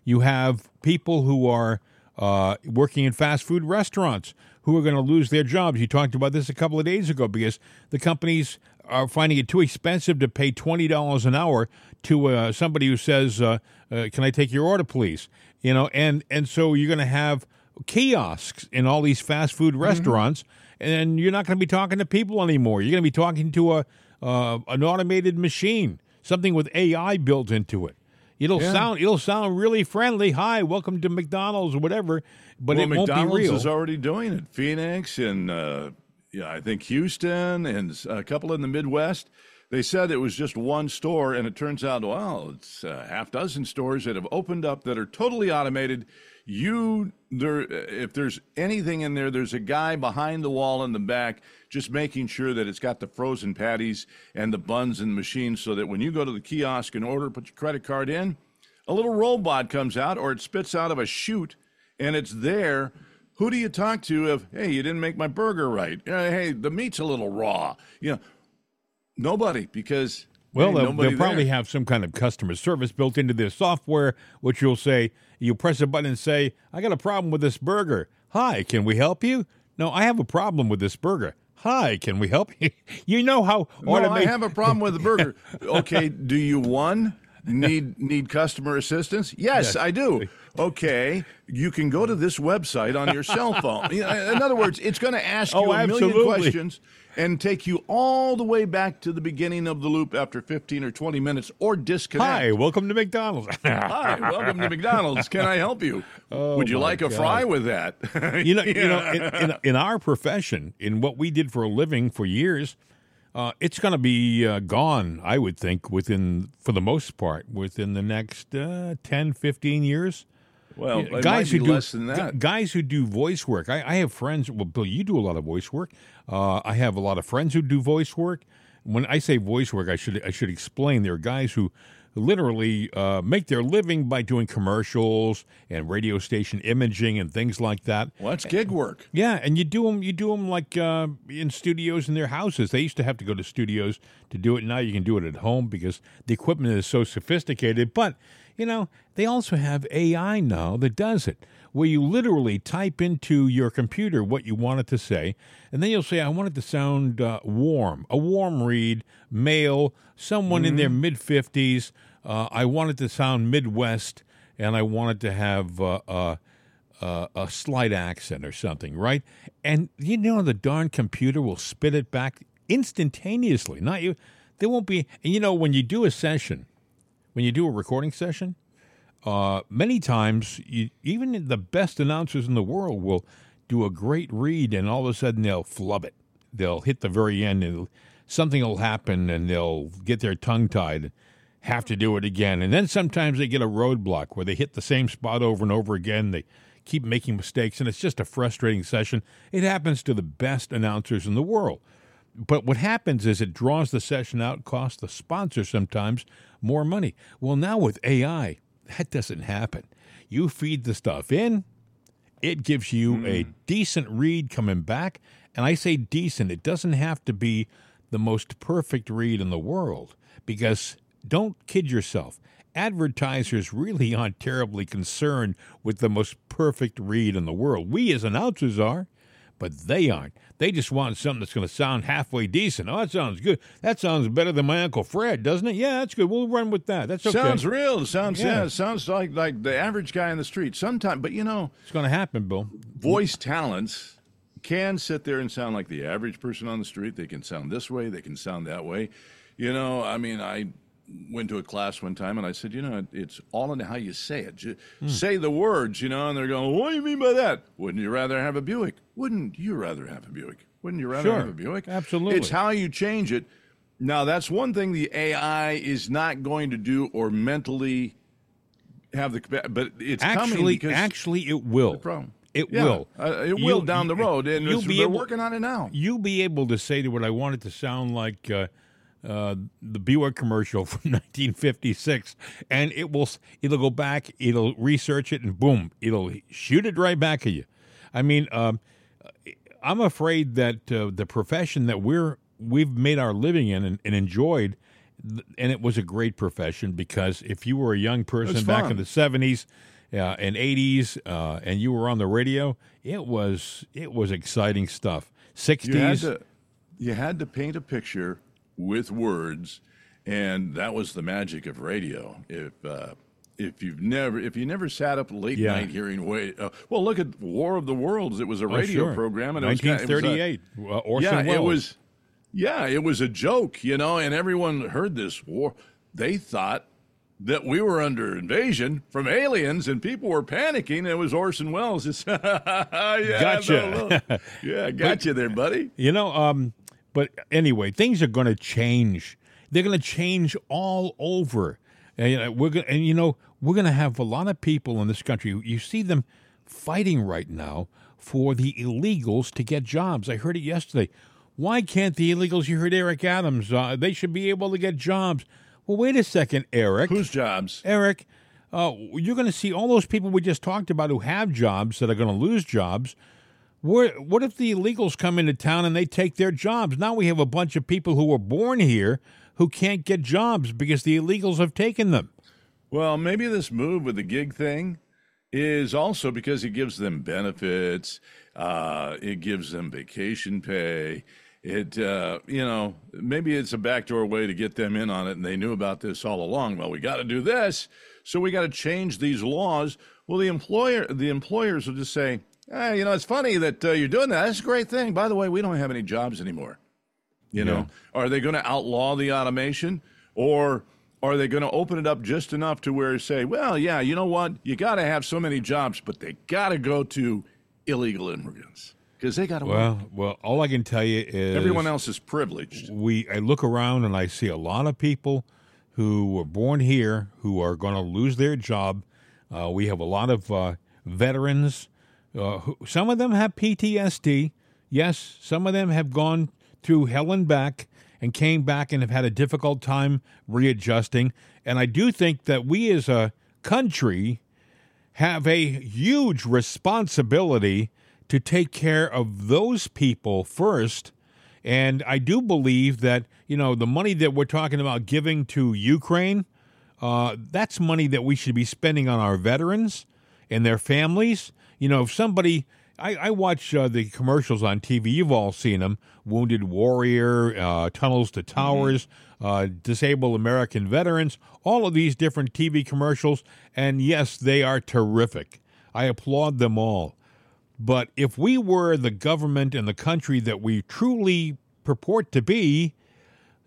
You have people who are uh, working in fast food restaurants who are going to lose their jobs. You talked about this a couple of days ago because the companies are finding it too expensive to pay twenty dollars an hour to uh, somebody who says, uh, uh, "Can I take your order, please?" You know, and and so you're going to have kiosks in all these fast food restaurants, and you're not going to be talking to people anymore. You're going to be talking to a uh, an automated machine, something with AI built into it. It'll sound it'll sound really friendly. Hi, welcome to McDonald's or whatever, but well, it won't McDonald's be real. is already doing it. Phoenix and uh, yeah, I think Houston and a couple in the Midwest. They said it was just one store, and it turns out, well, it's a half dozen stores that have opened up that are totally automated. You there, if there's anything in there, there's a guy behind the wall in the back just making sure that it's got the frozen patties and the buns in the machine, so that when you go to the kiosk and order, put your credit card in, a little robot comes out or it spits out of a chute and it's there Who do you talk to if hey you didn't make my burger right? Uh, hey, the meat's a little raw. You know, nobody because Well, hey, they'll, they'll probably have some kind of customer service built into their software, which you'll say, you press a button and say, I got a problem with this burger. Hi, can we help you? No, I have a problem with this burger. Hi, can we help you? (laughs) You know how No, I have a problem with the burger. (laughs) okay, do you one need need customer assistance? Yes, I do. Okay, you can go to this website on your cell phone. (laughs) In other words, it's going to ask oh, you Oh, a million questions and take you all the way back to the beginning of the loop after 15 or 20 minutes or disconnect. Hi, welcome to McDonald's. (laughs) Hi, welcome to McDonald's. Can I help you? Would you Oh, like a God. fry with that? you know, you know, in, (laughs) in, in our profession, in what we did for a living for years, uh, it's going to be uh, gone, I would think, within, for the most part, within the next uh, 10, 15 years. Well, it guys might who do less than that. guys who do voice work. I, I have friends. Well, Bill, you do a lot of voice work. Uh, I have a lot of friends who do voice work. When I say voice work, I should I should explain. There are guys who literally uh, make their living by doing commercials and radio station imaging and things like that. well, that's gig work. Yeah, and you do them. You do them like uh, in studios in their houses. They used to have to go to studios to do it. Now you can do it at home because the equipment is so sophisticated. But you know, they also have AI now that does it, where you literally type into your computer what you want it to say, and then you'll say, "I want it to sound uh, warm, a warm read, male, someone in their mid fifties. Uh, I want it to sound Midwest, and I want it to have." Uh, uh, uh, a slight accent or something, right? And you know the darn computer will spit it back instantaneously. Not you. There won't be. And you know when you do a session, when you do a recording session, uh, many times you, even the best announcers in the world will do a great read, and all of a sudden they'll flub it. They'll hit the very end, and something will happen, and they'll get their tongue tied. Have to do it again, and then sometimes they get a roadblock where they hit the same spot over and over again. They keep making mistakes, and it's just a frustrating session. It happens to the best announcers in the world. But what happens is it draws the session out, costs the sponsor sometimes more money. Well, now with AI, that doesn't happen. You feed the stuff in, it gives you a hmm. decent read coming back. And I say decent, it doesn't have to be the most perfect read in the world because don't kid yourself. Advertisers really aren't terribly concerned with the most perfect read in the world. We as announcers are, but they aren't. They just want something that's going to sound halfway decent. Oh, that sounds good. That sounds better than my Uncle Fred, doesn't it? Yeah, that's good. We'll run with that. That's okay. Sounds real. Sounds Yeah. yeah. Sounds like like the average guy in the street. Sometimes, but you know, it's going to happen, Bill. voice talents can sit there and sound like the average person on the street. They can sound this way. They can sound that way. You know, I mean, I went to a class one time and I said, you know, it's all in how you say it. Ju- Hmm. Say the words, you know, and they're going, what do you mean by that? Wouldn't you rather have a Buick? Wouldn't you rather have a Buick? Wouldn't you rather Sure. have a Buick? Absolutely. It's how you change it. Now, that's one thing the AI is not going to do or mentally have the but it's coming Actually, actually, it will. problem. It Yeah, will. uh, it will You'll- down the road, and you'll be they're able- working on it now. You'll be able to say to what I want it to sound like uh, uh, the Buick commercial (laughs) from 1956, and it will. It'll go back. It'll research it, and boom, it'll shoot it right back at you. I mean, um, I'm afraid that uh, the profession that we're we've made our living in and, and enjoyed, and it was a great profession because if you were a young person back in the 70s uh, and 80s, uh, and you were on the radio, it was it was exciting stuff. 60s. You had to you had to paint a picture with words, and that was the magic of radio. If uh, if you've never if you never sat up late Yeah. night hearing way, uh, well, look at War of the Worlds. It was a Oh, radio sure. program, and it was kinda- it was a- 1938. uh, Orson yeah, Welles. it was. Yeah, it was a joke, you know, and everyone heard this war. They thought that we were under invasion from aliens, and people were panicking. It was Orson Welles. It's, (laughs) yeah, Gotcha. no. (laughs) Yeah, got you there, buddy. You know, um, but anyway, things are going to change. They're going to change all over. And, you know, we're going, and you know, we're going to have a lot of people in this country. You see them fighting right now for the illegals to get jobs. I heard it yesterday. Why can't the illegals? You heard Eric Adams. Uh, they should be able to get jobs. Well, wait a second, Eric. Whose jobs? Eric, uh, you're going to see all those people we just talked about who have jobs that are going to lose jobs. What if the illegals come into town and they take their jobs? Now we have a bunch of people who were born here who can't get jobs because the illegals have taken them. Well, maybe this move with the gig thing is also because it gives them benefits, uh, it gives them vacation pay. It, uh, you know, maybe it's a backdoor way to get them in on it, and they knew about this all along. Well, we got to do this, so we got to change these laws. Well, the employer, the employers will just say, hey, you know, it's funny that uh, you're doing that. That's a great thing. By the way, we don't have any jobs anymore. You Yeah. know, are they going to outlaw the automation, or are they going to open it up just enough to where say, well, yeah, you know what, you got to have so many jobs, but they got to go to illegal immigrants because they got to. Well, well, all I can tell you is Everyone else is privileged. we I look around and I see a lot of people who were born here who are going to lose their job. Uh, we have a lot of uh, veterans. Uh, some of them have PTSD. Yes, some of them have gone through hell and back and came back and have had a difficult time readjusting. And I do think that we as a country have a huge responsibility to take care of those people first. And I do believe that, you know, the money that we're talking about giving to Ukraine, uh, that's money that we should be spending on our veterans and their families. You know, if somebody, I, I watch uh, the commercials on TV, you've all seen them Wounded Warrior, uh, Tunnels to Towers, uh, Disabled American Veterans, all of these different TV commercials. And yes, they are terrific. I applaud them all. But if we were the government and the country that we truly purport to be,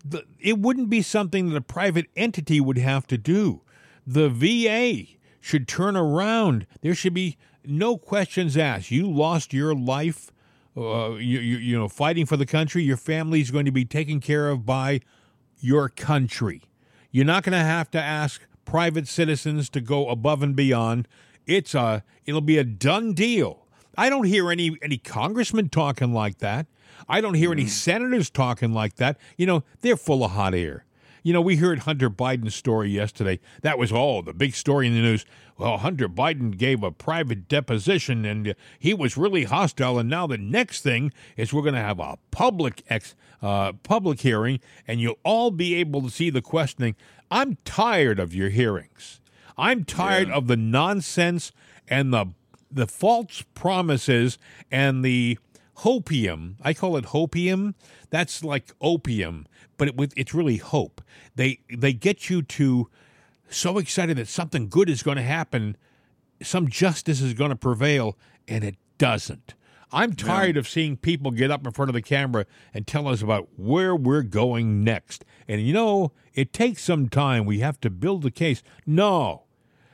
the, it wouldn't be something that a private entity would have to do. The VA should turn around. There should be no questions asked. You lost your life, uh, you, you, you know, fighting for the country. Your family is going to be taken care of by your country. You're not going to have to ask private citizens to go above and beyond. It's a it'll be a done deal. I don't hear any any congressmen talking like that. I don't hear any senators talking like that. You know, they're full of hot air. You know, we heard Hunter Biden's story yesterday. That was all the big story in the news. Well, Hunter Biden gave a private deposition and uh, he was really hostile. And now the next thing is we're going to have a public ex, uh, public hearing, and you'll all be able to see the questioning. I'm tired of your hearings. I'm tired of the nonsense and the the false promises and the hopium. I call it hopium. That's like opium, but it, it's really hope. They they get you to so excited that something good is going to happen, some justice is going to prevail, and it doesn't. I'm tired of seeing people get up in front of the camera and tell us about where we're going next. And you know, it takes some time. We have to build the case. No.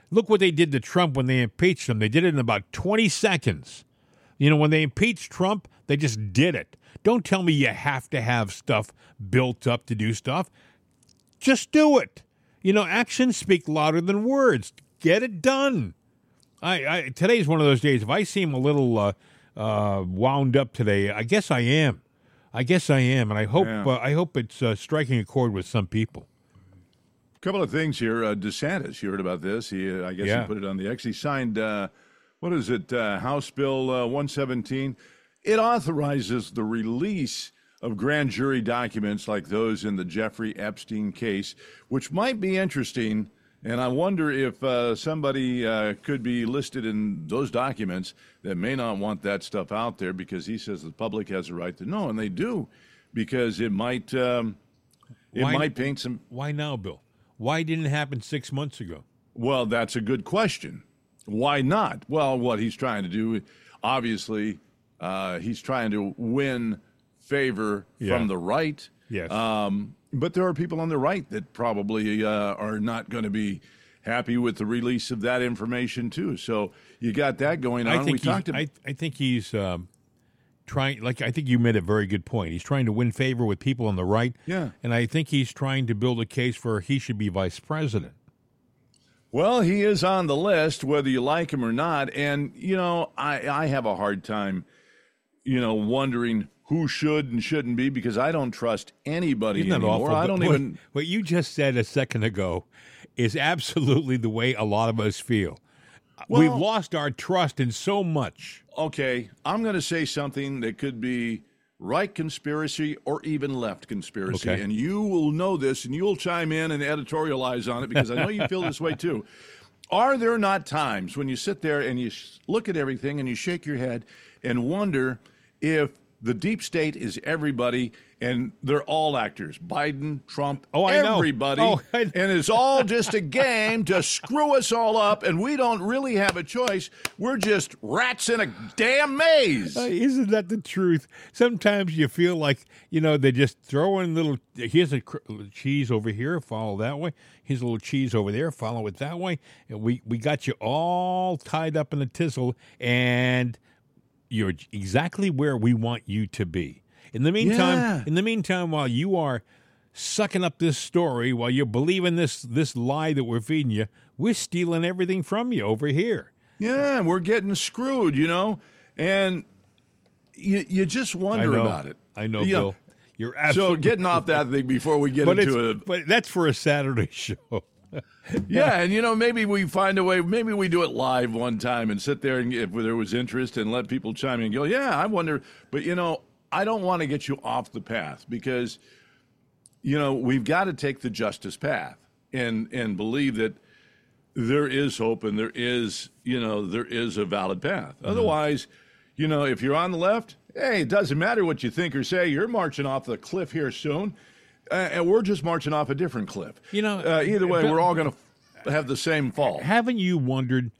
Look what they did to Trump when they impeached him. They did it in about 20 seconds. You know, when they impeached Trump, they just did it. Don't tell me you have to have stuff built up to do stuff. Just do it. You know, actions speak louder than words. Get it done. I, I today's one of those days. If I seem a little uh, uh, wound up today, I guess I am. I guess I am, and I hope Yeah. uh, I hope it's uh, striking a chord with some people. A couple of things here. Uh, DeSantis, you heard about this. He, uh, I guess, Yeah. he put it on the X. He signed, uh, what is it, uh, House Bill uh, 117. It authorizes the release of grand jury documents like those in the Jeffrey Epstein case, which might be interesting. And I wonder if uh, somebody uh, could be listed in those documents that may not want that stuff out there because he says the public has a right to know, and they do, because it might um, it Why- might paint some Why now, Bill? Why didn't it happen six months ago? Well, that's a good question. Why not? Well, what he's trying to do, obviously, uh, he's trying to win favor Yeah. from the right. Yes. Um, but there are people on the right that probably uh, are not going to be happy with the release of that information too. So you got that going on. I think we he's, talked. I, I think he's um, trying. Like I think you made a very good point. He's trying to win favor with people on the right. Yeah. and I think he's trying to build a case for he should be vice president. Well, he is on the list, whether you like him or not. And, you know, I, I have a hard time, you know, wondering who should and shouldn't be because I don't trust anybody Isn't that anymore. awful? I don't what, even. What you just said a second ago is absolutely the way a lot of us feel. We've lost our trust in so much. Okay, I'm going to say something that could be right conspiracy or even left conspiracy. Okay. And you will know this and you'll chime in and editorialize on it because I know you feel this way too. (laughs) Are there not times when you sit there and you s- look at everything and you shake your head and wonder if the deep state is everybody and they're all actors Biden, Trump, Oh, I know. everybody. Oh, (laughs) I- and it's all just a game to screw us all up and we don't really have a choice. We're just rats in a damn maze. Uh, isn't that the truth? Sometimes you feel like you know they just throw in little. Here's a cr- cheese over here, follow that way. Here's a little cheese over there, follow it that way. And we we got you all tied up in a tizzle, and you're exactly where we want you to be. In the meantime, Yeah. in the meantime, while you are sucking up this story, while you're believing this this lie that we're feeding you, we're stealing everything from you over here. Yeah, we're getting screwed, you know? And you, you just wonder about it. I know, Yeah. Bill. You're So getting off that thing before we get (laughs) into it. but that's for a Saturday (laughs) show. (laughs) Yeah, and you know, maybe we find a way. Maybe we do it live one time and sit there and if there was interest and let people chime in and go, yeah, I wonder. But you know, I don't want to get you off the path because, you know, we've got to take the justice path and and believe that there is hope and there is, you know, there is a valid path. Mm-hmm. Otherwise, you know, if you're on the left, hey, it doesn't matter what you think or say. You're marching off the cliff here soon. Uh, and we're just marching off a different cliff. You know, uh, either way, we're all going to have the same fall. Haven't you wondered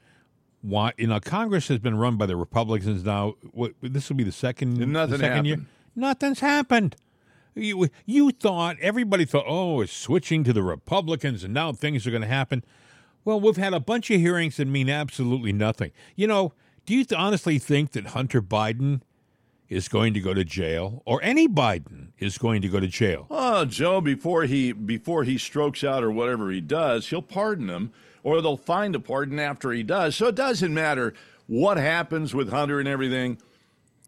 why? You know, Congress has been run by the Republicans now. What, this will be the second. And nothing the second year. Nothing's happened. You, you thought everybody thought, oh, it's switching to the Republicans, and now things are going to happen. Well, we've had a bunch of hearings that mean absolutely nothing. You know, do you honestly think that Hunter Biden is going to go to jail, or any Biden is going to go to jail? Oh, Joe, before he before he strokes out or whatever he does, he'll pardon him, or they'll find a pardon after he does. So it doesn't matter what happens with Hunter and everything.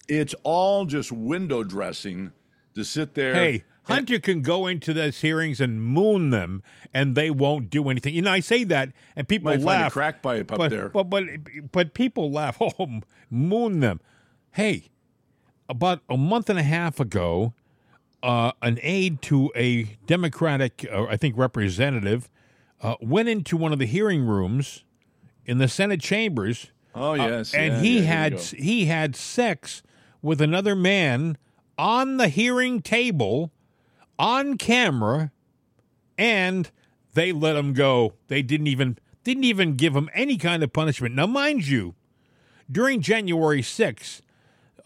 It's all just window dressing to sit there. Hey, Hunter can go into those hearings and moon them, and they won't do anything. You know, I say that, and people Might find a laugh. crack pipe up but, there. but but but people laugh. (laughs) Oh, moon them. Hey, about a month and a half ago, uh, an aide to a Democratic, uh, I think, representative, uh, went into one of the hearing rooms in the Senate chambers oh yes, and yeah, he yeah, had he had sex with another man on the hearing table on camera and they let him go. They didn't even didn't even give him any kind of punishment. Now mind you during January 6th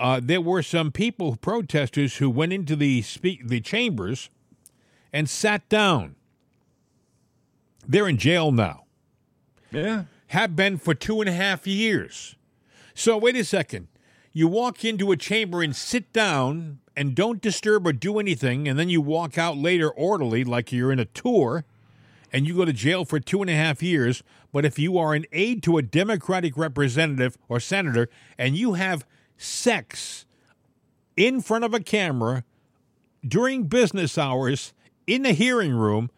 uh, there were some people protesters who went into the speak the chambers and sat down they're in jail now yeah. have been for two and a half years. So, wait a second. You walk into a chamber and sit down and don't disturb or do anything, and then you walk out later orderly like you're in a tour, and you go to jail for two and a half years. But if you are an aide to a Democratic representative or senator and you have sex in front of a camera during business hours in the hearing room,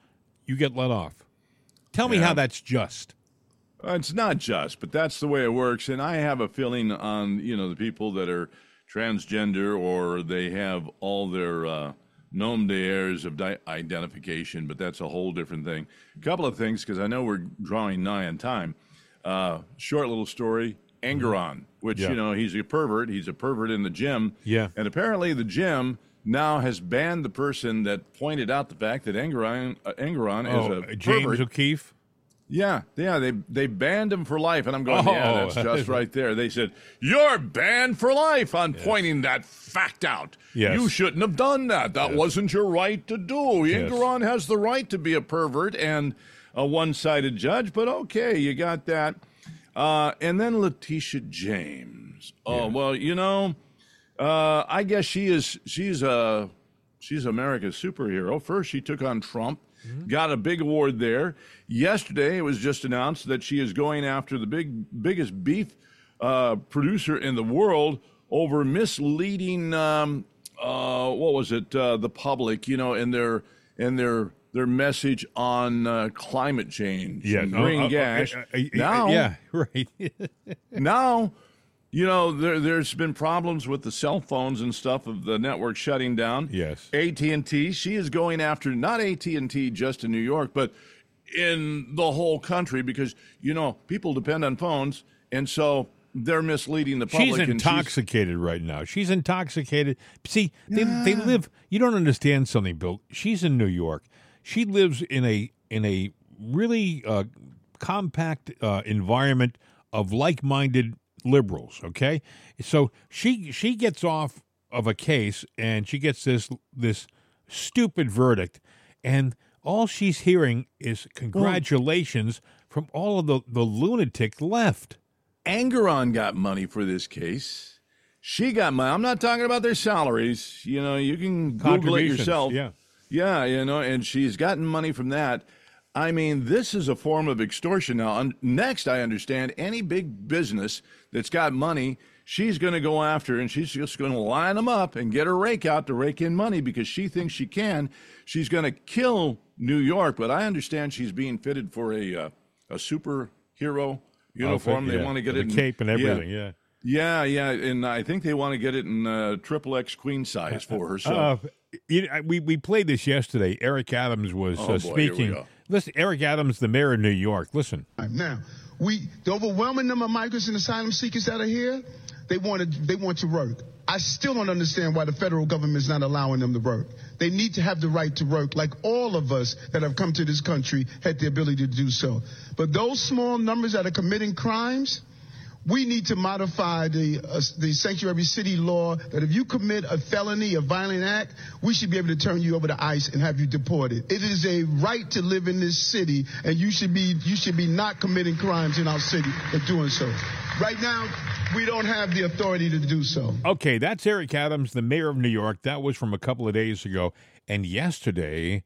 you get let off. Tell me Yeah. how that's just. Uh, It's not just, but that's the way it works. And I have a feeling on you know the people that are transgender or they have all their uh, nom de airs of di- identification, but that's a whole different thing. A couple of things because I know we're drawing nigh on time. Uh, short little story. Engoron, which Yeah. you know he's a pervert. He's a pervert in the gym. Yeah. and apparently the gym now has banned the person that pointed out the fact that Engoron, uh, Engoron Oh, is a James pervert. O'Keefe. Yeah, yeah, they they banned him for life, and I'm going, Oh. yeah, that's just (laughs) right there. They said you're banned for life on pointing that fact out. Yes. You shouldn't have done that. That wasn't your right to do. Yes. Has the right to be a pervert and a one-sided judge, but okay, you got that. Uh, and then Letitia James. Oh well, you know, uh, I guess she is. She's a she's America's superhero. First, she took on Trump, got a big award there. Yesterday, it was just announced that she is going after the big biggest beef uh, producer in the world over misleading. Um, uh, what was it? Uh, the public, you know, in their in their their message on uh, climate change Yeah, and no, green uh, gas. uh, now, yeah, (laughs) right. (laughs) now, you know, there, there's been problems with the cell phones and stuff of the network shutting down. Yes. AT&T, she is going after not AT&T just in New York, but in the whole country because, you know, people depend on phones. And so they're misleading the public. She's and intoxicated right now. She's intoxicated. See, they they live. You don't understand something, Bill. She's in New York. She lives in a in a really uh, compact uh, environment of like minded liberals. Okay, so she she gets off of a case and she gets this this stupid verdict, and all she's hearing is congratulations from all of the the lunatic left. Engoron got money for this case. She got money. I'm not talking about their salaries. You know, you can Google it yourself. yeah. Yeah, you know, and she's gotten money from that. I mean, this is a form of extortion. Now, un- next, I understand any big business that's got money, she's going to go after and she's just going to line them up and get her rake out to rake in money because she thinks she can. She's going to kill New York, but I understand she's being fitted for a uh, a superhero uniform. They yeah. want to get it in cape and everything. Yeah. Yeah, yeah, and I think they want to get it in uh, triple X queen size for her. So Uh, you know, we we played this yesterday. Eric Adams was Oh, uh, boy, speaking. Listen, Eric Adams, the mayor of New York. Listen, Now, we the overwhelming number of migrants and asylum seekers that are here, they want to they want to work. I still don't understand why the federal government is not allowing them to work. They need to have the right to work, like all of us that have come to this country had the ability to do so. But those small numbers that are committing crimes, we need to modify the uh, the sanctuary city law that if you commit a felony, a violent act, we should be able to turn you over to ICE and have you deported. It is a right to live in this city, and you should be you should be not committing crimes in our city for doing so. Right now, we don't have the authority to do so. okay, that's Eric Adams, the mayor of New York. That was from a couple of days ago, and yesterday.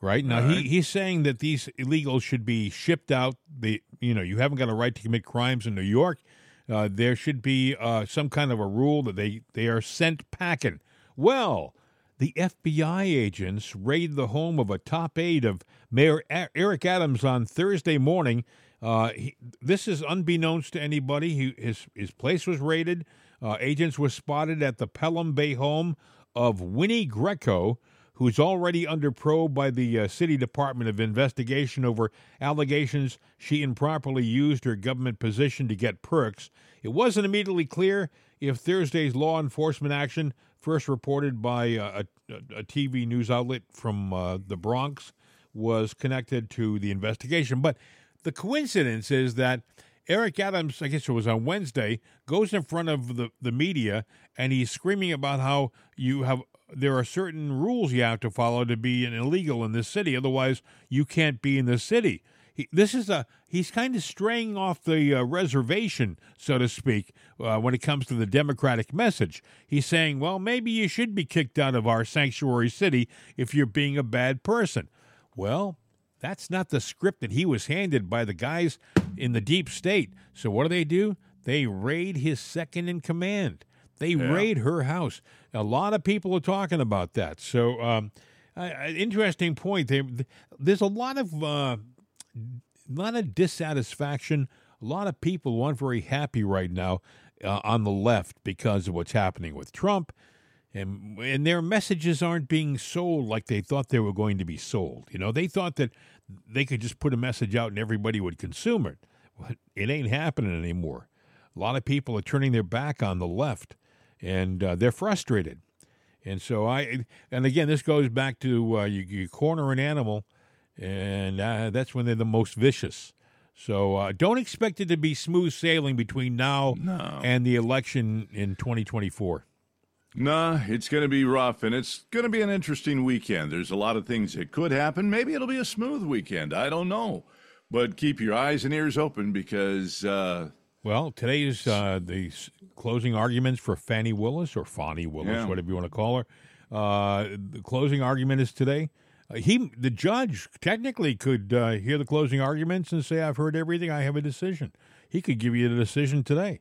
Right now, he, he's saying that these illegals should be shipped out. They, you know, you haven't got a right to commit crimes in New York. Uh, there should be uh, some kind of a rule that they they are sent packing. Well, the FBI agents raid the home of a top aide of Mayor Eric Adams on Thursday morning. Uh, he, this is unbeknownst to anybody. He, his his place was raided. Uh, agents were spotted at the Pelham Bay home of Winnie Greco, who's already under probe by the uh, City Department of Investigation over allegations she improperly used her government position to get perks. It wasn't immediately clear if Thursday's law enforcement action, first reported by uh, a, a TV news outlet from uh, the Bronx, was connected to the investigation. But the coincidence is that Eric Adams, I guess it was on Wednesday, goes in front of the, the media and he's screaming about how you have there are certain rules you have to follow to be an illegal in this city. Otherwise, you can't be in the city. He, this is a he's kind of straying off the uh, reservation, so to speak, uh, when it comes to the Democratic message. He's saying, well, maybe you should be kicked out of our sanctuary city if you're being a bad person. Well, that's not the script that he was handed by the guys in the deep state. So what do they do? They raid his second in command. They raid her house. A lot of people are talking about that. So, um, uh, interesting point. They, there's a lot of uh, lot of dissatisfaction. A lot of people aren't very happy right now uh, on the left because of what's happening with Trump, and and their messages aren't being sold like they thought they were going to be sold. You know, they thought that they could just put a message out and everybody would consume it. Well, it ain't happening anymore. A lot of people are turning their back on the left, and uh, they're frustrated. And so I, and again, this goes back to uh, you, you corner an animal, and uh, that's when they're the most vicious. So uh, don't expect it to be smooth sailing between now and the election in 2024. Nah, it's going to be rough, and it's going to be an interesting weekend. There's a lot of things that could happen. Maybe it'll be a smooth weekend. I don't know. But keep your eyes and ears open because, uh, Well, today is uh, the closing arguments for Fani Willis or Fani Willis, Yeah. whatever you want to call her. Uh, the closing argument is today. Uh, he, the judge, technically could uh, hear the closing arguments and say, "I've heard everything. I have a decision." He could give you the decision today.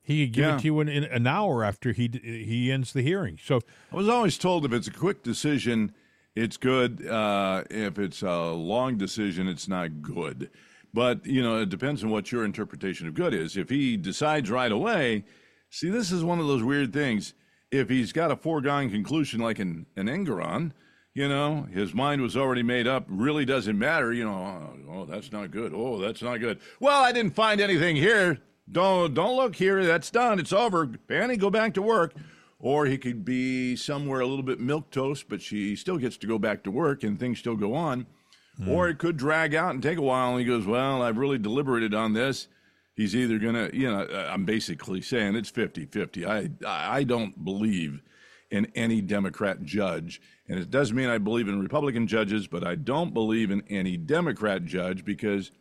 He could give Yeah. it to you in, in an hour after he he ends the hearing. So I was always told if it's a quick decision, it's good. Uh, if it's a long decision, it's not good. But, you know, it depends on what your interpretation of good is. If he decides right away, see, this is one of those weird things. If he's got a foregone conclusion like an, an Engoron, you know, his mind was already made up, really doesn't matter, you know, oh, oh, that's not good. Oh, that's not good. Well, I didn't find anything here. Don't don't look here. That's done. It's over. Fani, go back to work. Or he could be somewhere a little bit milk toast, but she still gets to go back to work and things still go on. Mm. Or it could drag out and take a while. And he goes, Well, I've really deliberated on this. He's either going to, you know, I'm basically saying it's 50 50. I, I don't believe in any Democrat judge. And it doesn't mean I believe in Republican judges, but I don't believe in any Democrat judge because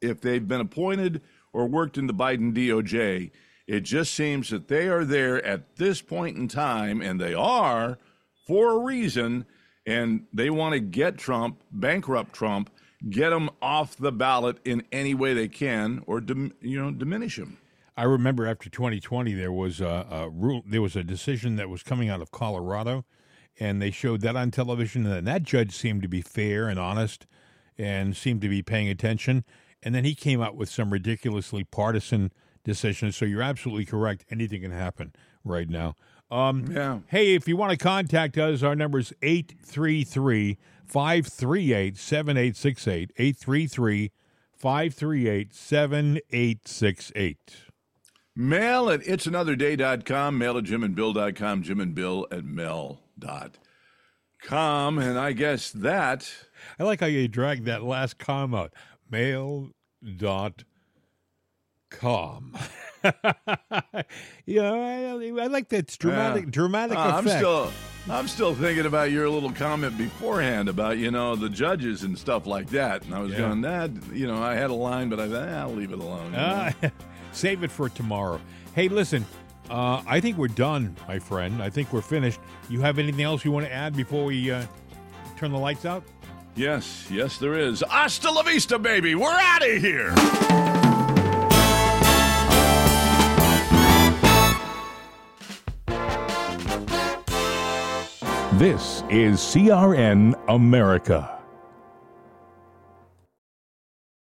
if they've been appointed or worked in the Biden DOJ, it just seems that they are there at this point in time, and they are for a reason, and they want to get Trump, bankrupt Trump, get him off the ballot in any way they can, or you know diminish him. I remember after 2020, there was a, a, rule, there was a decision that was coming out of Colorado, and they showed that on television, and that judge seemed to be fair and honest, and seemed to be paying attention. And then he came out with some ridiculously partisan decision. So you're absolutely correct. Anything can happen right now. Um, yeah. Hey, if you want to contact us, our number is 833 538 7868. 833 538 7868. Mail at it'sanotherday.com, mail at jimandbill.com, Jim and Bill at mail.com. And I guess that. I like how you dragged that last com out. Mail.com calm. you know, I, I like that dramatic, yeah. dramatic uh, effect. I'm still, I'm still thinking about your little comment beforehand about you know the judges and stuff like that, and I was yeah. going that you know I had a line, but I thought eh, I'll leave it alone. Uh, (laughs) save it for tomorrow. Hey, listen. Uh, I think we're done, my friend. I think we're finished. You have anything else you want to add before we uh, turn the lights out? Yes, yes, there is. Hasta la vista, baby. We're out of here. This is CRN America.